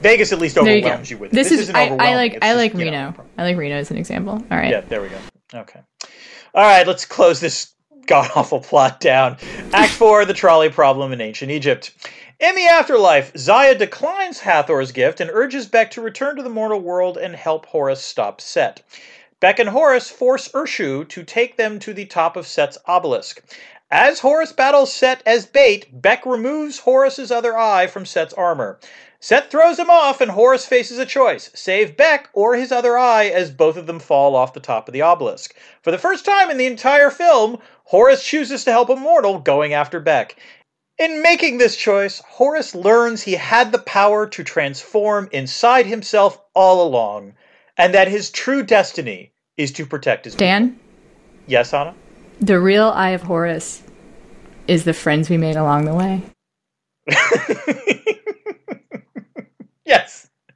Vegas at least There you overwhelms you, with it. This, is. isn't I, I like. I just, like you know, Reno. I like Reno as an example. All right. Yeah, there we go. Okay. All right, let's close this god awful plot down. Act 4 The Trolley Problem in Ancient Egypt. In the afterlife, Zaya declines Hathor's gift and urges Bek to return to the mortal world and help Horus stop Set. Bek and Horus force Urshu to take them to the top of Set's obelisk. As Horus battles Set as bait, Bek removes Horus's other eye from Set's armor. Set throws him off, and Horus faces a choice save Bek or his other eye as both of them fall off the top of the obelisk. For the first time in the entire film, Horus chooses to help a mortal going after Bek. In making this choice, Horus learns he had the power to transform inside himself all along, and that his true destiny is to protect his. Dan, Yes, Ana? the real Eye of Horus is the friends we made along the way.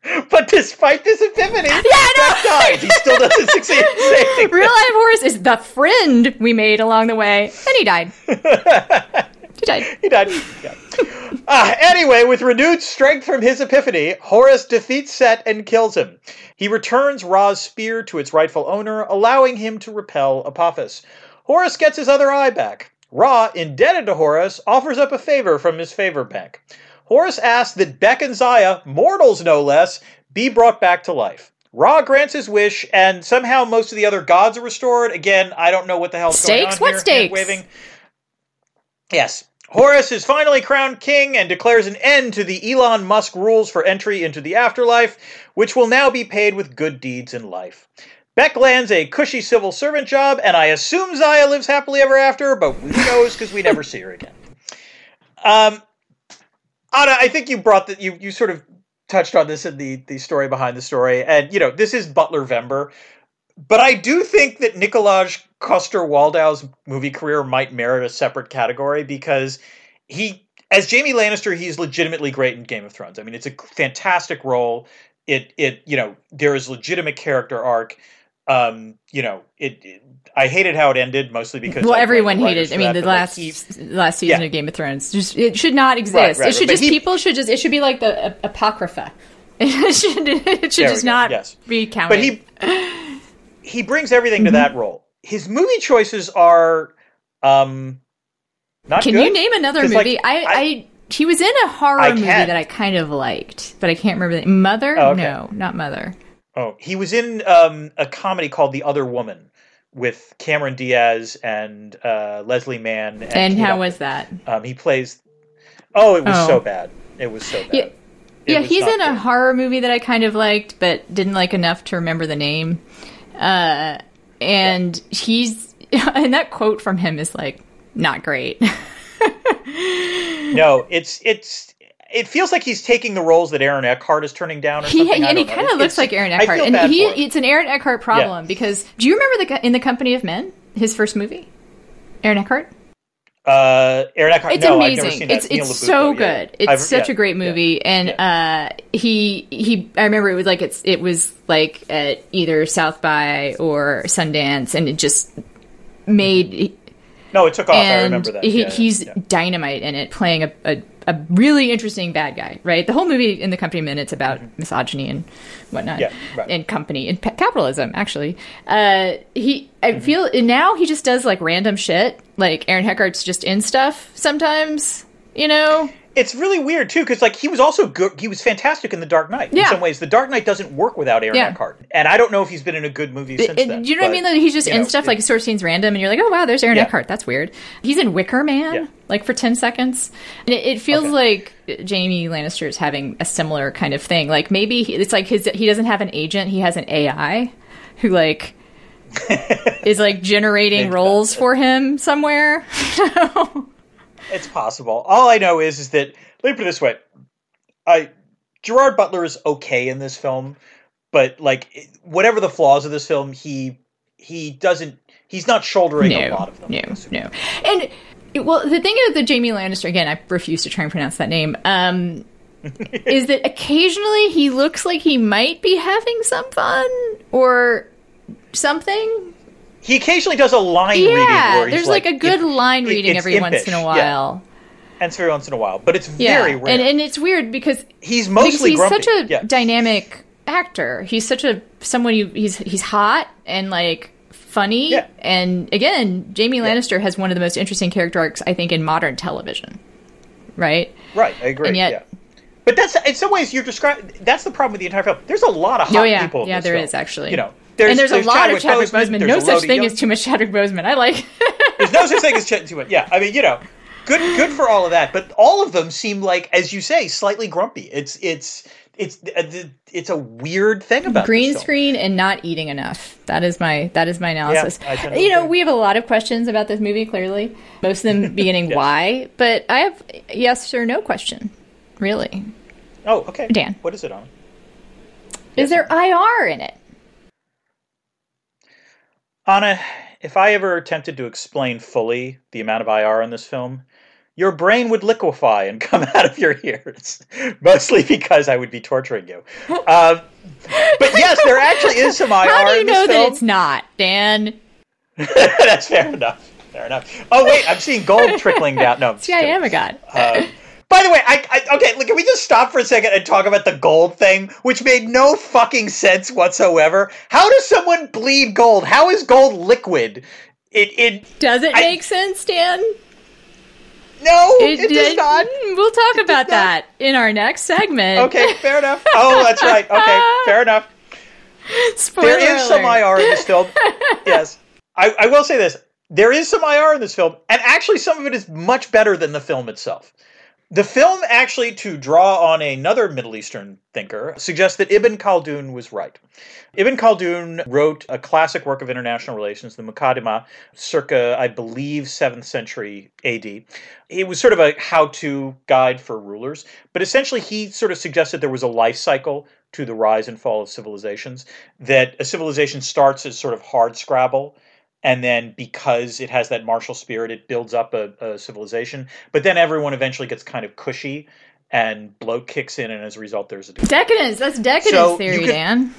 But despite this epiphany, Yeah, I know. Bek dies. He still doesn't succeed in saving Real life Horus is the friend we made along the way, and he died. he died. He died. Yeah. Ah, anyway, with renewed strength from his epiphany, Horus defeats Set and kills him. He returns Ra's spear to its rightful owner, allowing him to repel Apophis. Horus gets his other eye back. Ra, indebted to Horus, offers up a favor from his favor bank. Horus asks that Bek and Zaya, mortals no less, be brought back to life. Ra grants his wish, and somehow most of the other gods are restored. Again, I don't know what the hell's going on Stakes? What here. stakes? Hand-waving. Yes. Horus is finally crowned king and declares an end to the Elon Musk rules for entry into the afterlife, which will now be paid with good deeds in life. Bek lands a cushy civil servant job, and I assume Zaya lives happily ever after, but who knows because we never see her again. Um, Ana, I think you brought that you you sort of touched on this in the the story behind the story, and you know this is Butler Vember, but I do think that Nikolaj Coster Waldau's movie career might merit a separate category because he, as Jaime Lannister, he's legitimately great in Game of Thrones. I mean, it's a fantastic role. It it you know there is legitimate character arc. Um, you know it. it I hated how it ended mostly because Well, I everyone hated. I mean, the but, like, last last season Yeah. of Game of Thrones, just it should not exist. Right, right, it should but just he- people should just it should be like the uh, apocrypha. It should it should just not yes. be counted. but he he brings everything Mm-hmm. to that role. His movie choices are um not Can good. you name another 'Cause, like, movie? I, I he was in a horror movie that I kind of liked, but I can't remember the Mother. Oh, okay. No, not Mother. oh he was in um a comedy called The Other Woman, with Cameron Diaz and uh, Leslie Mann. And, and how was that? Um, he plays. Oh, it was oh. so bad. It was so bad. Yeah, yeah he's in good. a horror movie that I kind of liked, but didn't like enough to remember the name. Uh, and yeah. he's and that quote from him is like not great. no, it's it's it feels like he's taking the roles that Aaron Eckhart is turning down. Or he, something. and he kind of looks like Aaron Eckhart, and he it's an Aaron Eckhart problem yeah. because do you remember the in the Company of Men, his first movie, Aaron Eckhart? Uh, Aaron Eckhart. It's no, amazing. It's it's so good. It's I've, such yeah, a great movie, yeah, and uh, he he. I remember it was like it's it was like at either South by or Sundance, and it just made. No, it took off. I remember that. He, he's dynamite in it, playing a, a a really interesting bad guy, right? The whole movie in the company minutes about mm-hmm. misogyny and whatnot, yeah, right. and company and capitalism. Actually, uh, he I mm-hmm. feel now he just does like random shit. Like Aaron Eckhart's just in stuff sometimes, you know it's really weird too because like he was also good. He was fantastic in The Dark Knight. Yeah. In some ways, The Dark Knight doesn't work without Aaron yeah. Eckhart, and I don't know if he's been in a good movie since it, then. Do you know but, what I mean? That he's just in know, stuff it, like sort of seems random, and you're like, oh wow, there's Aaron yeah. Eckhart. That's weird. He's in Wicker Man, yeah. like for ten seconds, and it, it feels okay. like Jaime Lannister is having a similar kind of thing. Like maybe he, it's like his he doesn't have an agent; he has an AI who like. is like generating roles for him somewhere. it's possible. All I know is is that let me put it this way: I Gerard Butler is okay in this film, but like whatever the flaws of this film, he he doesn't he's not shouldering no, a lot of them. No, no, and well, the thing is that Jaime Lannister again, I refuse to try and pronounce that name. Um, is that occasionally he looks like he might be having some fun or something. He occasionally does a line yeah, reading. there's like, there's like, a good line reading every impish. once in a while. Yeah every once in a while, but it's very rare. And, and it's weird because he's mostly because he's grumpy. such a yeah. dynamic actor. He's such a someone you he's he's hot and like funny. Yeah. And again, Jaime Lannister has one of the most interesting character arcs I think in modern television. Right. Right. I agree. And yet, yeah. But that's in some ways you're describing. That's the problem with the entire film. There's a lot of hot oh, yeah. people. yeah, there film. is actually. You know, there's, and there's, there's a lot Chadwick of Chadwick Boseman. Boseman. No such thing as too much Chadwick Boseman. I like. there's no such thing as too much. Yeah, I mean, you know, good good for all of that but all of them seem like as you say slightly grumpy it's it's it's uh, it's a weird thing about green screen and not eating enough. That is my that is my analysis. Yeah, you know, we have a lot of questions about this movie. Clearly, most of them beginning yes. why, but I have yes or no question. Really? Oh, okay. Dan, what is it on? Is yes. there IR in it? Anna, if I ever attempted to explain fully the amount of IR in this film, your brain would liquefy and come out of your ears, mostly because I would be torturing you. Um, but yes, there actually is some IR. How do you know that film. it's not, Dan? That's fair enough. Fair enough. Oh wait, I'm seeing gold trickling down. No, see, I am a god. Uh, by the way, I, I okay. Look, can we just stop for a second and talk about the gold thing, which made no fucking sense whatsoever? How does someone bleed gold? How is gold liquid? It it does it I, make sense, Dan? No, it, it does not. We'll talk it about that in our next segment. Okay, fair enough. Oh, that's right. Okay, fair enough. Spoiler there is alert. some IR in this film. yes, I, I will say this: there is some IR in this film, and actually, some of it is much better than the film itself. The film, actually, to draw on another Middle Eastern thinker, suggests that Ibn Khaldun was right. Ibn Khaldun wrote a classic work of international relations, the Muqaddimah, circa, I believe, 7th century AD. It was sort of a how to guide for rulers, but essentially he sort of suggested there was a life cycle to the rise and fall of civilizations, that a civilization starts as sort of hard scrabble and then because it has that martial spirit, it builds up a, a, civilization. But then everyone eventually gets kind of cushy, and bloat kicks in, and as a result, there's a decadence. That's decadence so theory, could, Dan.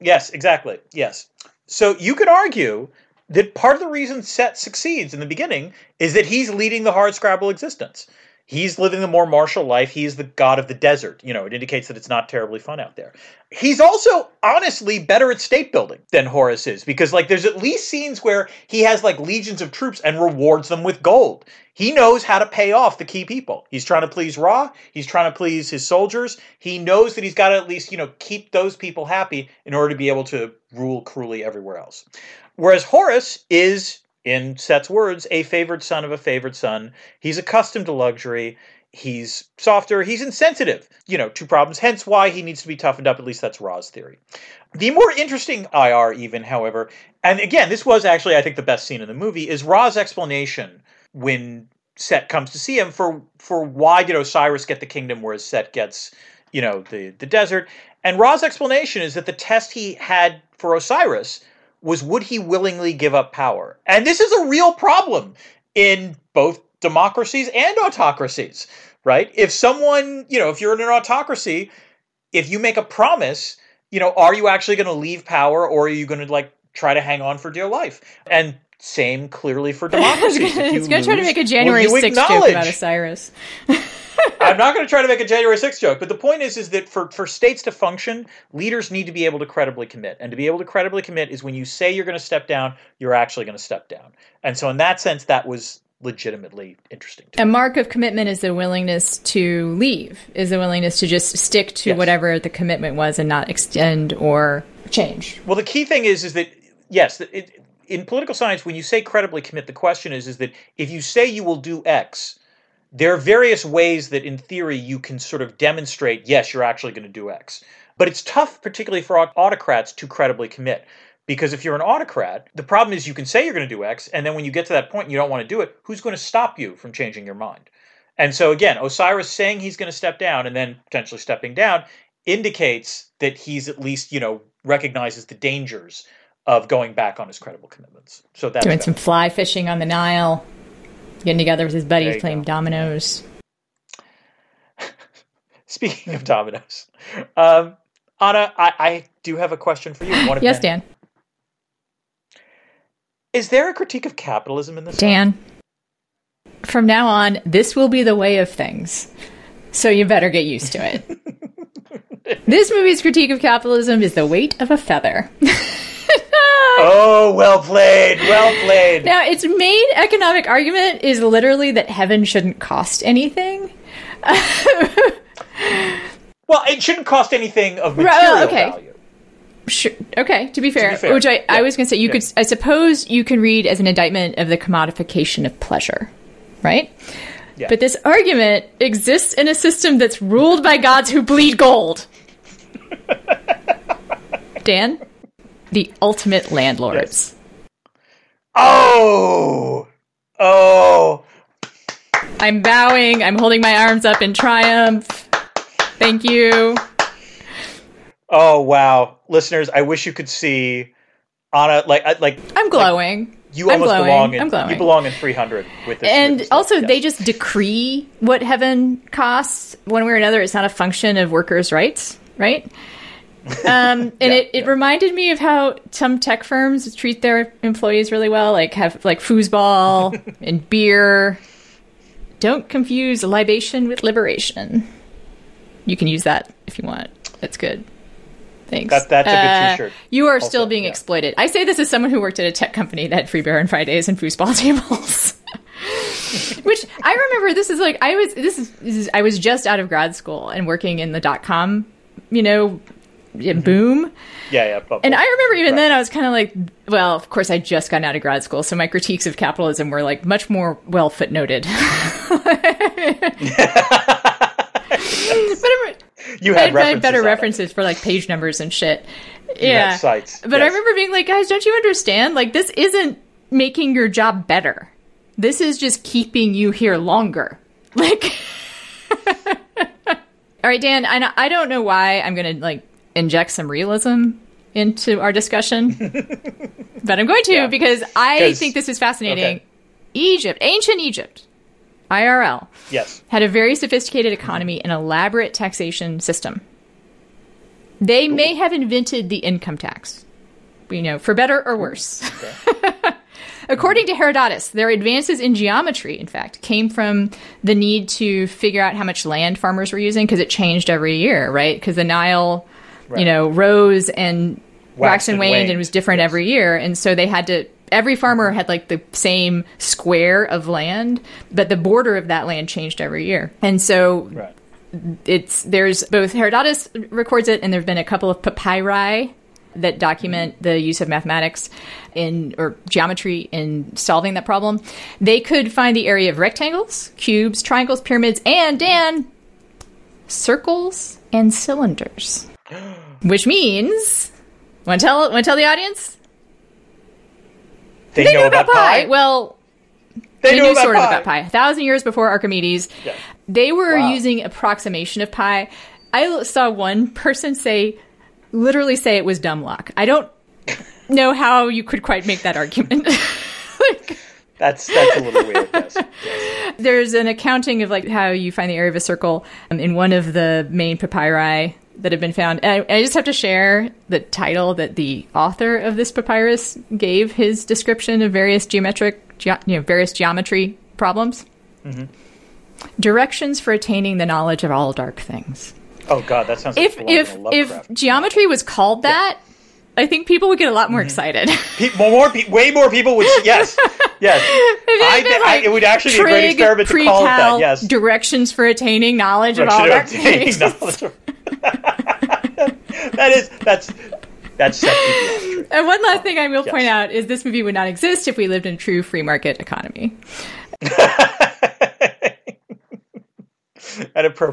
Yes, exactly. Yes. So you could argue that part of the reason Set succeeds in the beginning is that he's leading the hard scrabble existence. He's living the more martial life. He's the god of the desert. You know, it indicates that it's not terribly fun out there. He's also honestly better at state building than Horus is because, like, there's at least scenes where he has like legions of troops and rewards them with gold. He knows how to pay off the key people. He's trying to please Ra. He's trying to please his soldiers. He knows that he's got to at least, you know, keep those people happy in order to be able to rule cruelly everywhere else. Whereas Horus is in Set's words, a favored son of a favored son. He's accustomed to luxury. He's softer. He's insensitive, you know, to problems. Hence why he needs to be toughened up. At least that's Ra's theory. The more interesting IR, even, however, and again, this was actually, I think, the best scene in the movie, is Ra's explanation when Set comes to see him for for why did Osiris get the kingdom, whereas Set gets, you know, the the desert. And Ra's explanation is that the test he had for Osiris was would he willingly give up power? And this is a real problem in both democracies and autocracies, right? If someone, you know, if you're in an autocracy, if you make a promise, you know, are you actually going to leave power or are you going to like try to hang on for dear life? And same clearly for democracy. it's going to try to make a January 6th joke about Osiris. I'm not going to try to make a January 6th joke, but the point is, is that for, for states to function, leaders need to be able to credibly commit. And to be able to credibly commit is when you say you're going to step down, you're actually going to step down. And so, in that sense, that was legitimately interesting. A mark of commitment is the willingness to leave, is the willingness to just stick to yes. whatever the commitment was and not extend or change. Well, the key thing is, is that yes, it, in political science, when you say credibly commit, the question is, is that if you say you will do X, there are various ways that in theory you can sort of demonstrate yes you're actually going to do x. But it's tough particularly for autocrats to credibly commit because if you're an autocrat the problem is you can say you're going to do x and then when you get to that point and you don't want to do it who's going to stop you from changing your mind? And so again osiris saying he's going to step down and then potentially stepping down indicates that he's at least you know recognizes the dangers of going back on his credible commitments. So that's doing some fly fishing on the nile Getting together with his buddies playing go. dominoes. Speaking of dominoes, um, Ana, I, I, do have a question for you. yes, Dan. Is there a critique of capitalism in this? Dan, song? from now on, this will be the way of things. So you better get used to it. this movie's critique of capitalism is the weight of a feather. oh, well played. Well played. Now, its main economic argument is literally that heaven shouldn't cost anything. well, it shouldn't cost anything of oh, material right, okay. value. Sure. Okay. To be fair, to be fair. which I, yeah. I was going to say, you yeah. could, I suppose, you can read as an indictment of the commodification of pleasure, right? Yeah. But this argument exists in a system that's ruled by gods who bleed gold. Dan? The ultimate landlords. Yes. Oh, oh! I'm bowing. I'm holding my arms up in triumph. Thank you. Oh wow, listeners! I wish you could see Ana. Like, uh, like I'm glowing. Like, you almost glowing. belong. In, I'm glowing. You belong in 300 with this. And with this also, yes. they just decree what heaven costs one way or another. It's not a function of workers' rights, right? Um, and yeah, it, it yeah. reminded me of how some tech firms treat their employees really well, like have like foosball and beer. Don't confuse libation with liberation. You can use that if you want. That's good. Thanks. That, that's a good uh, T-shirt. You are also, still being yeah. exploited. I say this as someone who worked at a tech company that had free beer on Fridays and foosball tables. Which I remember. This is like I was. This is, this is I was just out of grad school and working in the dot com you know. Mm-hmm. boom. Yeah, yeah. Bubble. And I remember even right. then I was kind of like, well, of course I just got out of grad school, so my critiques of capitalism were like much more well footnoted. yes. But you had, had better references for like page numbers and shit. You yeah, sites. But yes. I remember being like, guys, don't you understand? Like, this isn't making your job better. This is just keeping you here longer. Like. All right, Dan, I, I don't know why I'm going to like inject some realism into our discussion, but I'm going to yeah. because I think this is fascinating. Okay. Egypt, ancient Egypt, IRL, yes, had a very sophisticated economy and elaborate taxation system. They Ooh. may have invented the income tax, you know, for better or worse. Okay. According to Herodotus, their advances in geometry, in fact, came from the need to figure out how much land farmers were using because it changed every year, right? Because the Nile, right. you know, rose and waxed and waned, waned and was different yes. every year, and so they had to. Every farmer mm-hmm. had like the same square of land, but the border of that land changed every year, and so. Right. It's there's both Herodotus records it, and there've been a couple of papyri that document mm-hmm. the use of mathematics in or geometry in solving that problem. They could find the area of rectangles, cubes, triangles, pyramids, and Dan circles and cylinders. Which means, want to tell want to tell the audience? They, they know about, about pi. pi. Well, they, they knew, knew sort pi. of about pi. A thousand years before Archimedes, yeah. they were wow. using approximation of pi. I saw one person say literally say it was dumb luck. I don't know how you could quite make that argument. like, that's that's a little weird. Yes. yes. There's an accounting of like how you find the area of a circle um, in one of the main papyri that have been found. And I, I, just have to share the title that the author of this papyrus gave his description of various geometric, ge- you know, various geometry problems. Mm-hmm. Directions for attaining the knowledge of all dark things. Oh God, that sounds. If like if if geometry was called that, yeah. I think people would get a lot more mm-hmm. excited. People, more, way more people would. Yes, yes. I, like, I, it would actually Trig, be a great experiment to call it that. Yes. Directions for attaining knowledge of all that. that is that's that's sexy And one last thing I will yes. point out is this movie would not exist if we lived in a true free market economy.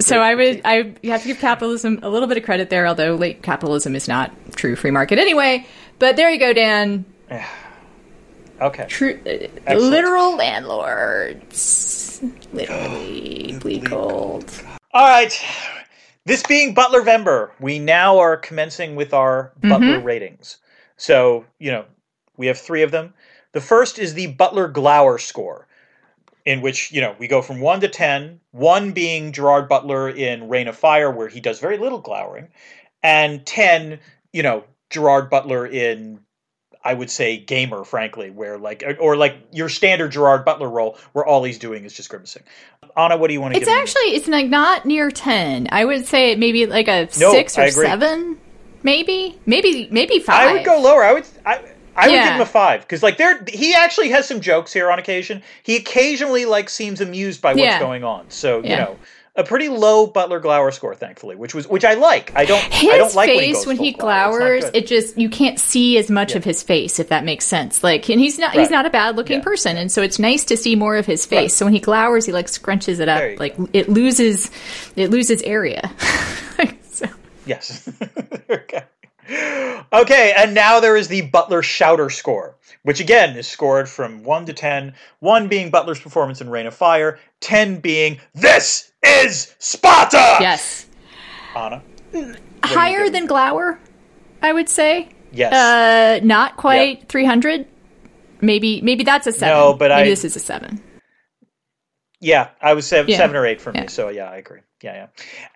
So I would I you have to give capitalism a little bit of credit there, although late capitalism is not true free market anyway. But there you go, Dan. okay. True, uh, literal landlords, literally bleed cold. All right. This being Butler Vember, we now are commencing with our Butler mm-hmm. ratings. So you know we have three of them. The first is the Butler Glower score in which you know we go from one to ten. One being Gerard Butler in Reign of Fire, where he does very little glowering, and ten, you know, Gerard Butler in I would say gamer, frankly, where like or like your standard Gerard Butler role, where all he's doing is just grimacing. Ana, what do you want to? Give? It's actually it's like not near ten. I would say maybe like a no, six or seven, maybe, maybe maybe five. I would go lower. I would. I, I would give him a five because like there he actually has some jokes here on occasion. He occasionally like seems amused by what's yeah. going on. So you know a pretty low Butler Glower score, thankfully, which was which I like. I don't. His I don't like face when he, when he glowers, it just you can't see as much yeah. of his face, if that makes sense. Like, and he's not right. he's not a bad looking yeah. person, and so it's nice to see more of his face. Right. So when he glowers, he like scrunches it up, like go. it loses it loses area. so. Yes. okay. Okay, and now there is the Butler Shouter score, which again is scored from 1 to 10, 1 being Butler's performance in Reign of Fire, 10 being This is Sparta! Yes. Ana? Higher than Glower, I would say. Yes. Uh, not quite yep. 300. Maybe maybe that's a 7. No, but maybe I, this is a 7. Yeah, I was seven, yeah. seven or eight for me. So yeah, I agree. Yeah, yeah.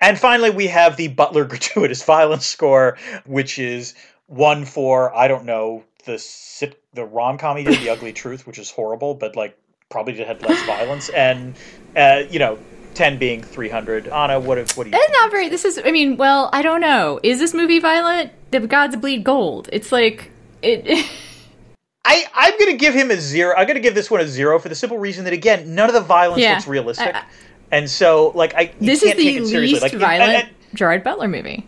And finally, we have the Butler gratuitous violence score, which is one for I don't know the the rom com he did, The Ugly Truth, which is horrible, but like probably it had less violence, and uh, you know. 10 being 300. Ana, what, if, what do you It's not very, this is, I mean, well, I don't know. Is this movie violent? The gods bleed gold. It's like, it I, I'm going to give him a zero. I'm going to give this one a zero for the simple reason that again, none of the violence yeah. looks realistic, uh, and so like I this is the least like, violent and, and, Gerard Butler movie.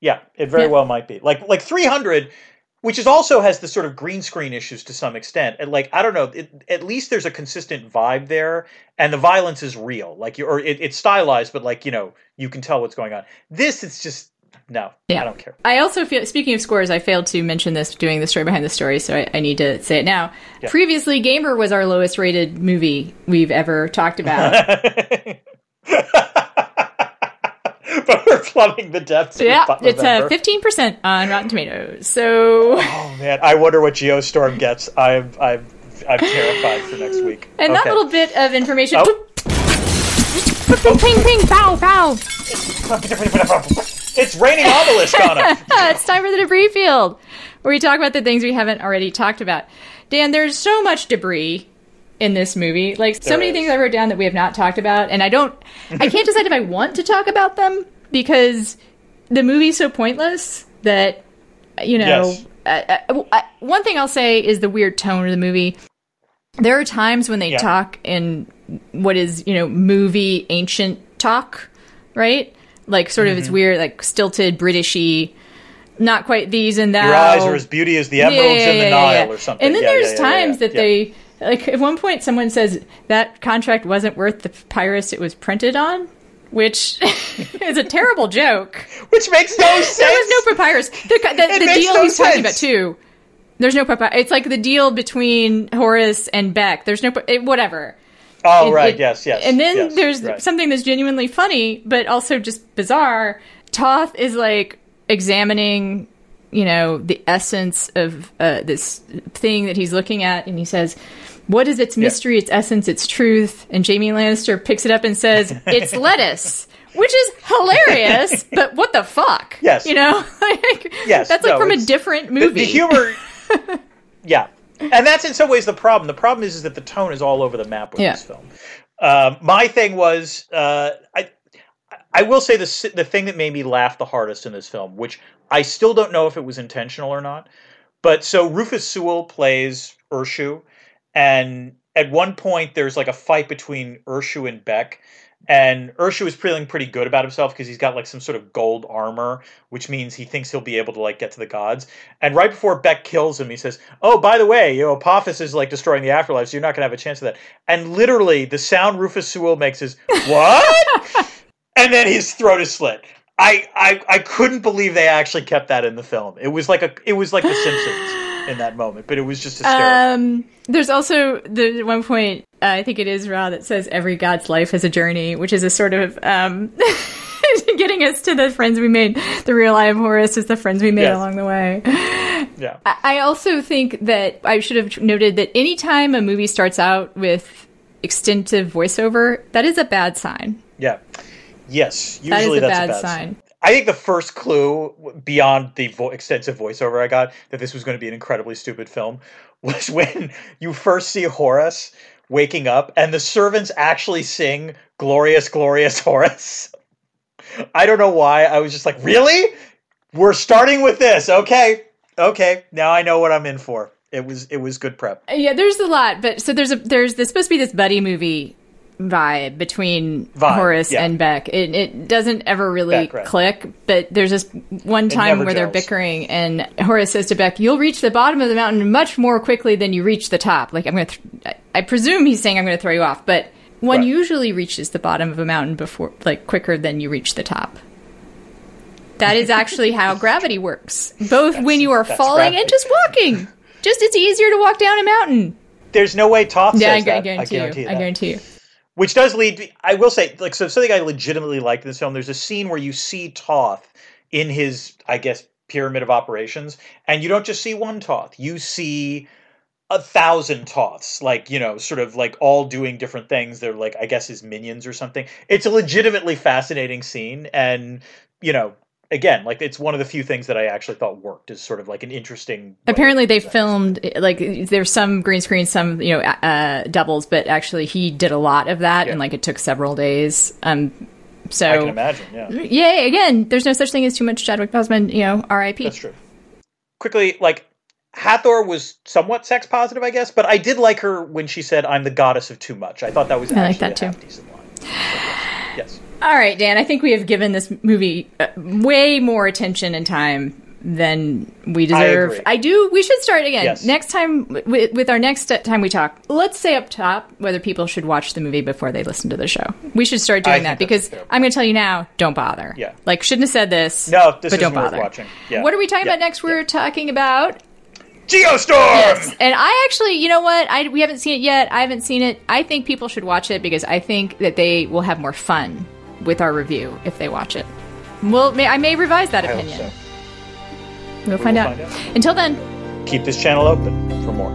Yeah, it very yeah. well might be. Like like 300, which is also has the sort of green screen issues to some extent. And like I don't know, it, at least there's a consistent vibe there, and the violence is real. Like you or it, it's stylized, but like you know you can tell what's going on. This it's just no, yeah. I don't care. I also feel, speaking of scores, I failed to mention this doing the story behind the story, so I, I need to say it now. Yeah. Previously, Gamer was our lowest rated movie we've ever talked about. we're plumbing the depths. Yeah, it's a uh, fifteen percent on Rotten Tomatoes. So, oh man, I wonder what Geostorm gets. I'm I'm I'm terrified for next week. And okay. that little bit of information. Oh. ping, ping, ping, pow, pow. It's raining obelisk on him. it's time for the debris field, where we talk about the things we haven't already talked about. Dan, there's so much debris in this movie. Like so There many is. things I wrote down that we have not talked about, and I don't. I can't decide if I want to talk about them because the movie's so pointless that you know. Yes. Uh, uh, uh, one thing I'll say is the weird tone of the movie. There are times when they Yeah. talk in what is you know movie ancient talk, right? Like sort of Mm-hmm. it's weird, like stilted Britishy, not quite these and that. Your eyes are as beauty as the emeralds in the Nile, or something. And then Yeah, there's yeah, yeah, times yeah, that yeah. they like at one point someone says that contract wasn't worth the papyrus it was printed on, which is a terrible joke. which makes no sense. There was no papyrus. The, the, the deal no he's talking about too. There's no papyrus. It's like the deal between Horus and Bek. There's no it, whatever. Oh It- right, it- yes, yes. And then yes, there's right. something that's genuinely funny, but also just bizarre. Thoth is like examining, you know, the essence of uh, this thing that he's looking at, and he says, "What is its mystery? Its essence? Its truth?" And Jaime Lannister picks it up and says, "It's lettuce." Which is hilarious, but what the fuck? Yes. you know, like, Yes, that's like no, from a different movie. the humor. yeah, and that's in some ways the problem. The problem is, is that the tone is all over the map with Yeah. this film. Um, my thing was, uh, I, I will say the the thing that made me laugh the hardest in this film, which I still don't know if it was intentional or not, but so Rufus Sewell plays Urshu, and at one point there's like a fight between Urshu and Bek. And Urshu is feeling pretty good about himself because he's got like some sort of gold armor, which means he thinks he'll be able to like get to the gods. And right before Bek kills him, he says, "Oh, by the way, you know, Apophis is like destroying the afterlife, so you're not going to have a chance of that." And literally, the sound Rufus Sewell makes is "What?" and then his throat is slit. I, I I couldn't believe they actually kept that in the film. It was like a it was like The Simpsons in that moment, but it was just hysterical. Um, there's also the one point uh, I think it is Ra that says every god's life is a journey, which is a sort of um, getting us to the friends we made. The real I am Horus is the friends we made Yes. along the way. yeah. I also think that I should have noted that anytime a movie starts out with extensive voiceover, that is a bad sign. Yeah. Yes. That is a that's bad a bad sign. I think the first clue beyond the vo- extensive voiceover I got that this was going to be an incredibly stupid film was when you first see Horus waking up and the servants actually sing glorious glorious Horus. I don't know why. I was just like, "Really? We're starting with this. Okay. Okay. Now I know what I'm in for." It was it was good prep. Yeah, there's a lot, but so there's a there's there's supposed to be this buddy movie vibe between Vibe, Horus yeah. and Bek. It it doesn't ever really Bek, right. click, but there's this one time where they're bickering, and Horus says to Bek, "You'll reach the bottom of the mountain much more quickly than you reach the top." Like I'm gonna, th- I- I presume he's saying I'm gonna throw you off, but one Right. usually reaches the bottom of a mountain before, like quicker than you reach the top. That is actually how gravity works, both when you are falling gravity. and just walking. Just it's easier to walk down a mountain. There's no way Thoth Yeah, I, says I that. guarantee, I guarantee you. that. I guarantee you. Which does lead. I will say, like, so something I legitimately liked in this film. There's a scene where you see Thoth in his, I guess, pyramid of operations, and you don't just see one Thoth. You see a thousand Thoths, like you know, sort of like all doing different things. They're like, I guess, his minions or something. It's a legitimately fascinating scene, and you know. Again, like it's one of the few things that I actually thought worked as sort of like an interesting. Apparently, they filmed like there's some green screen, some you know uh, doubles, but actually he did a lot of that, Yeah. and like it took several days. Um, so I can imagine, yeah. yeah, again, there's no such thing as too much Chadwick Boseman. You know, R.I.P. That's true. Quickly, like Hathor was somewhat sex positive, I guess, but I did like her when she said, "I'm the goddess of too much." I thought that was I like that a too. decent line. But yes. yes. All right, Dan. I think we have given this movie uh, way more attention and time than we deserve. agree. do. We should start again Yes. next time with, with our next time we talk. Let's say up top whether people should watch the movie before they listen to the show. We should start doing I that because I'm going to tell you now. Don't bother. Yeah. Like shouldn't have said this. No, this but don't worth bother. watching. Yeah. What are we talking Yeah. about next? We're talking about Geostorm. Yes. And I actually, you know what? I we haven't seen it yet. I haven't seen it. I think people should watch it because I think that they will have more fun with our review if they watch it. Well, may, I may revise that opinion. so. We'll, We find, will out. find out. Until then, Keep this channel open for more.